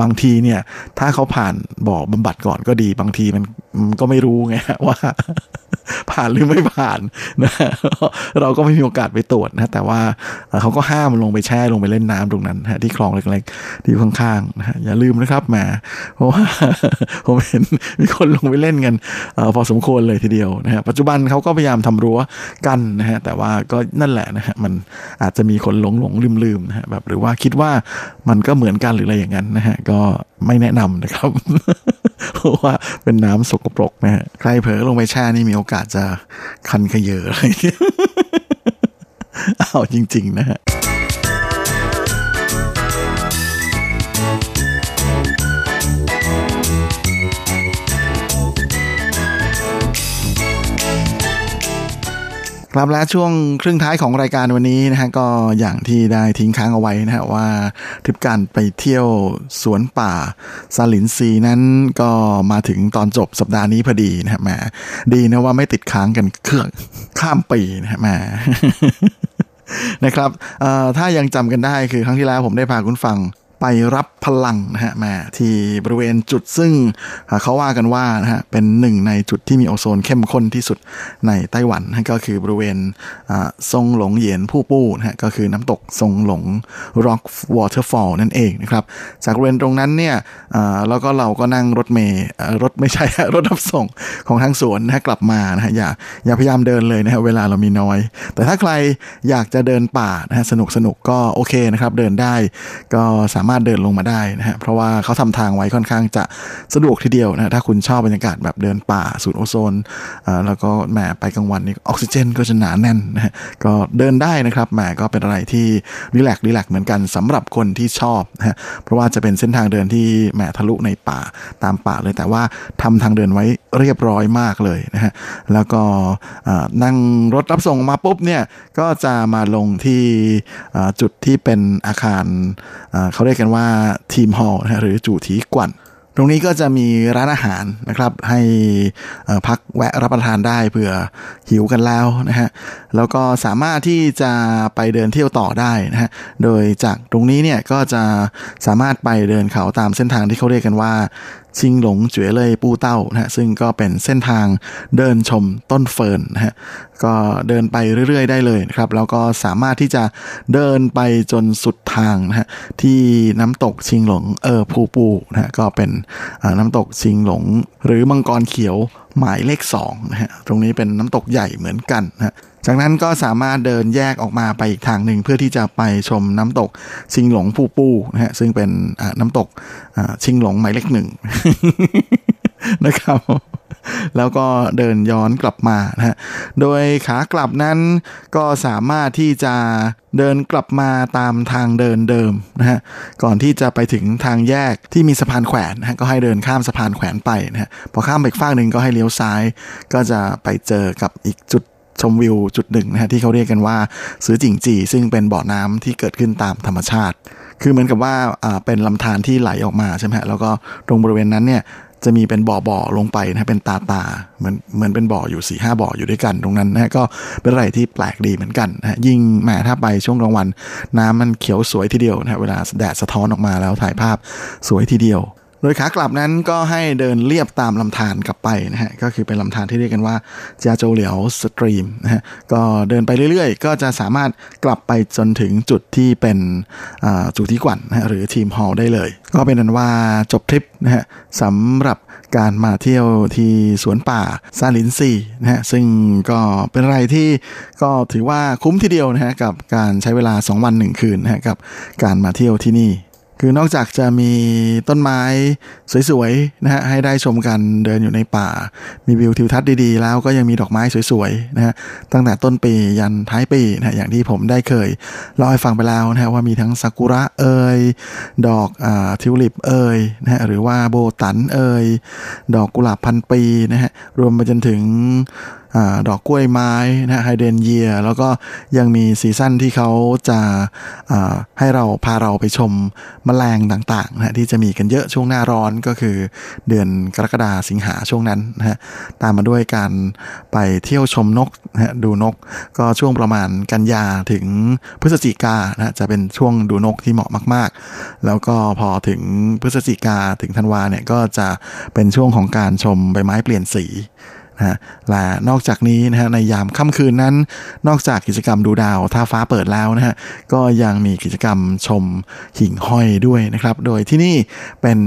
บางทีเนี่ยถ้าเขาผ่านบ่อบำบัดก่อนก็ดี บางทีมันก็ไม่รู้ไงว่าผ่านหรือไม่ผ่านนะเราก็ไม่มีโอกาสไปตรวจนะแต่ว่าเขาก็ห้ามลงไปแช่ลงไปเล่นน้ำตรงนั้นฮะที่คลองเล็กๆที่ข้างๆนะฮะอย่าลืมนะครับแหมเพราะว่าผมเห็นมีคนลงไปเล่นกันพอสมควรเลยทีเดียวนะฮะปัจจุบันเขาก็พยายามทำรั้วกันนะฮะแต่ว่าก็นั่นแหละนะฮะมันอาจจะมีคนลงหลงลืมลืมนะฮะแบบหรือว่าคิดว่ามันก็เหมือนกันหรืออะไรอย่างนั้นนะฮะก็ไม่แนะนำนะครับ เพราะว่าเป็นน้ำสกปรกนะฮะใครเผลอลงไปแช่นี่มีโอกาสจะคันขยเยออะไรเอาจริง ๆ นะฮะ ครับและช่วงครึ่งท้ายของรายการวันนี้นะฮะก็อย่างที่ได้ทิ้งค้างเอาไว้นะฮะว่าทริปการไปเที่ยวสวนป่าซาลินซีนั้นก็มาถึงตอนจบสัปดาห์นี้พอดีนะฮะแหมดีนะว่าไม่ติดค้างกันเครื่องข้ามปีนะฮะแหมนะครับถ้ายังจำกันได้คือครั้งที่แล้วผมได้พาคุณฟัง ไปรับพลังนะฮะมาที่บริเวณจุดซึ่งเขาว่ากันว่านะฮะเป็นหนึ่งในจุดที่มีโอโซนเข้มข้นที่สุดในไต้หวันนะก็คือบริเวณทรงหลงเหยียนผู้ปู้นะฮะก็คือน้ำตกทรงหลง Rock Waterfall นั่นเองนะครับจากบริเวณตรงนั้นเนี่ยแล้วก็เราก็นั่งรถเมย์รถไม่ใช่รถรับส่งของทางสวนนะฮะกลับมานะฮะอย่าอย่าพยายามเดินเลยนะฮะเวลาเรามีน้อย แต่ถ้าใครอยากจะเดินป่านะฮะสนุกสนุกก็โอเคนะครับเดินได้ก็สามารถเดินลงมาได้นะฮะเพราะว่าเขาทำทางไว้ค่อนข้างจะสะดวกทีเดียวนะถ้าคุณชอบบรรยากาศแบบเดินป่าสูดโอโซนแล้วก็แหมไปกลางวันนี่ออกซิเจนก็จะหนาแน่นนะฮะก็เดินได้นะครับแหมก็เป็นอะไรที่รีแลกรีแลกเหมือนกันสำหรับคนที่ชอบนะฮะเพราะว่าจะเป็นเส้นทางเดินที่แหมทะลุในป่าตามป่าเลยแต่ว่าทำทางเดินไว้เรียบร้อยมากเลยนะฮะ แล้วก็นั่งรถรับส่งมาปุ๊บเนี่ยก็จะมาลงที่จุดที่เป็นอาคารเขาเรียกกันว่าทีมฮอลล์หรือจู่ทีกวนตรงนี้ก็จะมีร้านอาหารนะครับ ให้พักแวะรับประทานได้เผื่อหิวกันแล้วนะฮะแล้วก็สามารถที่จะไปเดินเที่ยวต่อได้นะฮะโดยจากตรงนี้เนี่ยก็จะสามารถไปเดินเขาตามเส้นทางที่เขาเรียกกันว่าชิงหลงเจ๋อเลยปูเต้านะฮะซึ่งก็เป็นเส้นทางเดินชมต้นเฟิร์นนะฮะก็เดินไปเรื่อยๆ ได้เลยนะครับแล้วก็สามารถที่จะเดินไปจนสุดทางนะฮะที่น้ำตกชิงหลงเออผูปูนะฮะก็เป็นน้ำตกชิงหลง หรือมังกรเขียวหมายเลข2นะฮะตรงนี้เป็นน้ำตกใหญ่เหมือนกันนะฮะจากนั้นก็สามารถเดินแยกออกมาไปอีกทางหนึ่ง เพื่อที่จะไปชมน้ำตกชิงหลงปูปูนะฮะซึ่งเป็นน้ำตกชิงหลงหมายเลขหนึ่งนะครับ แล้วก็เดินย้อนกลับมานะฮะ โดยขากลับนั้นก็สามารถที่จะเดินกลับมาตามทางเดินเดิมนะฮะ ก่อนที่จะไปถึงทางแยกที่มีสะพานแขวนนะฮะก็ให้เดินข้ามสะพานแขวนไปนะฮะ พอข้ามไปอีกฝั่งหนึ่งก็ให้เลี้ยวซ้าย ก็จะไปเจอกับอีกจุดชมวิวจุดหนึ่งนะฮะที่เขาเรียกกันว่าซื้อจิงจีซึ่งเป็นบ่อน้ำที่เกิดขึ้นตามธรรมชาติ คือเหมือนกับว่าเป็นลำธารที่ไหลออกมาใช่ไหมฮะแล้วก็ตรงบริเวณนั้นเนี่ย จะมีเป็นบ่อบ่อลงไปนะเป็นตาตาเหมือนเหมือนเป็นบ่ออยู่สี่ห้าบ่ออยู่ด้วยกัน ตรงนั้นนะก็เป็นอะไรที่แปลกดีเหมือนกันนะยิ่งแหมถ้าไปช่วงกลางวัน น้ำมันเขียวสวยทีเดียวนะเวลาแดดสะท้อนออกมาแล้วถ่ายภาพสวยทีเดียว โดยขากลับนั้นก็ให้เดินเลียบตามลำธารกลับไปนะฮะก็คือเป็นลำธารที่เรียกกันว่าจาโจเหลียว Stream นะฮะก็เดินไปเรื่อยๆ ก็จะสามารถกลับไปจนถึงจุดที่เป็นจุดที่กวันนะหรือทีมฮอลได้เลย ก็เป็นนั้นว่าจบทริปนะฮะสำหรับการมาเที่ยวที่สวนป่าซาลินซีนะฮะซึ่งก็เป็นอะไรที่ก็ถือว่าคุ้มทีเดียวนะฮะกับการใช้เวลา 2 วัน 1 คืนนะฮะกับการมาเที่ยวที่นี่ คือนอกจากจะมีต้นไม้สวยๆนะฮะให้ได้ชมกันเดินอยู่ในป่า มีวิวทิวทัศน์ดีๆ แล้วก็ยังมีดอกไม้สวยๆนะฮะตั้งแต่ต้นปียันท้ายปีนะอย่างที่ผมได้เคยเล่าให้ฟังไปแล้วนะฮะว่ามีทั้งซากุระเอ่ยดอกอ่าทิวลิปเอ่ยนะฮะหรือว่าโบตันเอ่ยดอกกุหลาบพันปีนะฮะรวมไปจนถึง ดอกกล้วยไม้นะไฮเดนเยียแล้วก็ยังมีซีซั่นที่เขาจะให้เราพาเราไปชมมแมลงต่างๆนะที่จะมีกันเยอะช่วงหน้าร้อนก็คือเดือนกรกฎาสิงหาช่วงนั้นนะฮะตามมาด้วยการไปเที่ยวชมนกนะฮะดูนกก็ช่วงประมาณกันยาถึงพฤศจิกานะจะเป็นช่วงดูนกที่เหมาะมาก ๆ แล้วก็พอถึงพฤศจิกาถึงธันวาเนี่ยก็จะเป็นช่วงของการชมใบไม้เปลี่ยนสี นะและนอกจากนี้นะฮะในยามค่ำคืนนั้น นอกจากกิจกรรมดูดาวท่าฟ้าเปิดแล้วนะฮะก็ยังมีกิจกรรมชมหิ่งห้อยด้วยนะครับ โดยที่นี่เป็น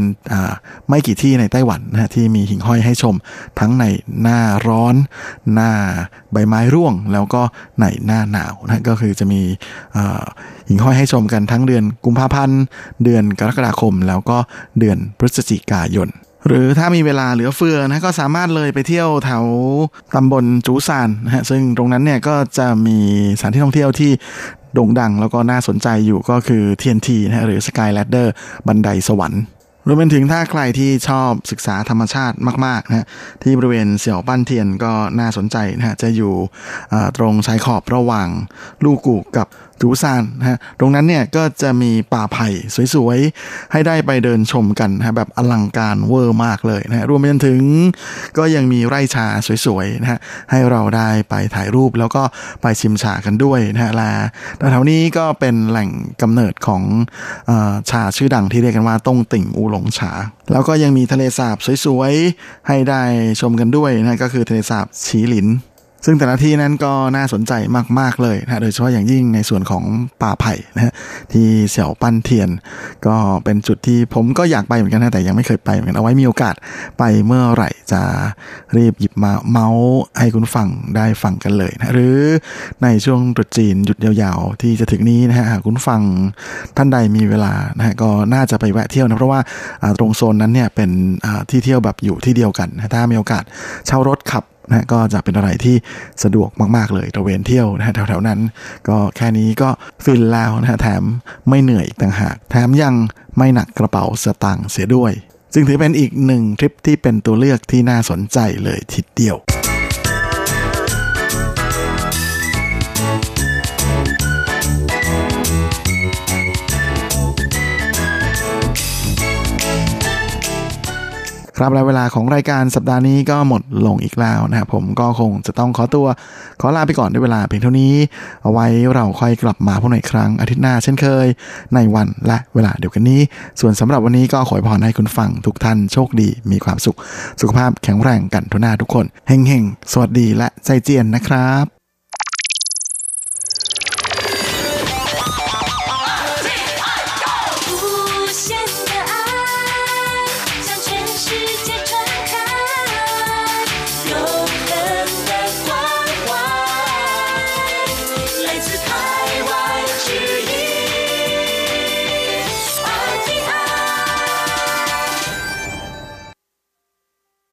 ไม่กี่ที่ในไต้หวันนะฮะที่มีหิ่งห้อยให้ชม ทั้งในหน้าร้อน หน้าใบไม้ร่วง แล้วก็ในหน้าหนาวนะก็คือจะมีหิ่งห้อยให้ชมกันทั้งเดือนกุมภาพันธ์เดือนกรกฎาคม แล้วก็เดือนพฤศจิกายน หรือถ้ามีเวลาเหลือเฟือนะก็สามารถเลยไปเที่ยวแถวตำบลจูซานนะฮะซึ่งตรงนั้นเนี่ยก็จะมีสถานที่ท่องเที่ยวที่โด่งดังแล้วก็น่าสนใจอยู่ก็คือ TNT นะฮะหรือ Sky Ladder บันไดสวรรค์รวมไปถึงถ้าใครที่ชอบศึกษาธรรมชาติมากๆนะที่บริเวณเสี่ยวปั้นเทียนก็น่าสนใจนะฮะจะอยู่ตรงชายขอบระหว่างลูกกูกับ จูซานนะฮะตรงนั้นเนี่ยก็จะมีป่าไผ่สวยๆ ให้ได้ไปเดินชมกันนะฮะแบบอลังการเวอร์มากเลยนะฮะรวมไปจนถึงก็ยังมีไร่ชาสวยๆนะฮะให้เราได้ไปถ่ายรูปแล้วก็ไปชิมชากันด้วยนะฮะและแถวนี้ก็เป็นแหล่งกำเนิดของอชาชื่อดังที่เรียกกันว่าต้งติ่งอูหลงชา แล้วก็ยังมีทะเลสาบสวยๆ ให้ได้ชมกันด้วยนะก็คือทะเลสาบฉีหลิน ซึ่งแต่ละที่นั้นก็น่าสนใจมาก ๆ เลยนะโดยเฉพาะอย่างยิ่งในส่วนของป่าไผ่นะฮะที่เสี่ยวปั้นเทียน ก็เป็นจุดที่ผมก็อยากไปเหมือนกันนะแต่ยังไม่เคยไปเหมือนกันเอาไว้มีโอกาสไปเมื่อไหร่จะรีบหยิบมาเมาส์ให้คุณฟังได้ฟังกันเลยนะหรือในช่วงตรุษจีนหยุดยาวๆ ที่จะถึงนี้นะฮะคุณฟังท่านใดมีเวลานะฮะก็น่าจะไปแวะเที่ยวนะเพราะว่าอ่าตรงโซนนั้นเนี่ยเป็นอ่าที่เที่ยวแบบอยู่ที่เดียวกันนะถ้ามีโอกาสเช่ารถขับ นะก็จะเป็นอะไรที่สะดวกมาก ๆ เลยตระเวนเที่ยวนะแถวๆนั้น ก็แค่นี้ก็ฟินแล้วนะฮะแถมไม่เหนื่อยอีกต่างหาก แถมยังไม่หนักกระเป๋าสตางค์เสียด้วยจึงถือเป็นอีกหนึ่งทริปที่เป็นตัวเลือกที่น่าสนใจเลยทีเดียว ครับและเวลาของรายการสัปดาห์นี้ก็หมดลงอีกแล้วนะครับผมก็คงจะต้องขอตัวขอลาไปก่อนด้วยเวลาเพียงเท่านี้ เอาไว้เราค่อยกลับมาพบกันอีกครั้งอาทิตย์หน้าเช่นเคย ในวันและเวลาเดียวกันนี้ ส่วนสำหรับวันนี้ก็ขอพรให้คุณฟังทุกท่านโชคดีมีความสุข สุขภาพแข็งแรงกันทุกหน้าทุกคนเฮงๆสวัสดีและใจเจียนนะครับ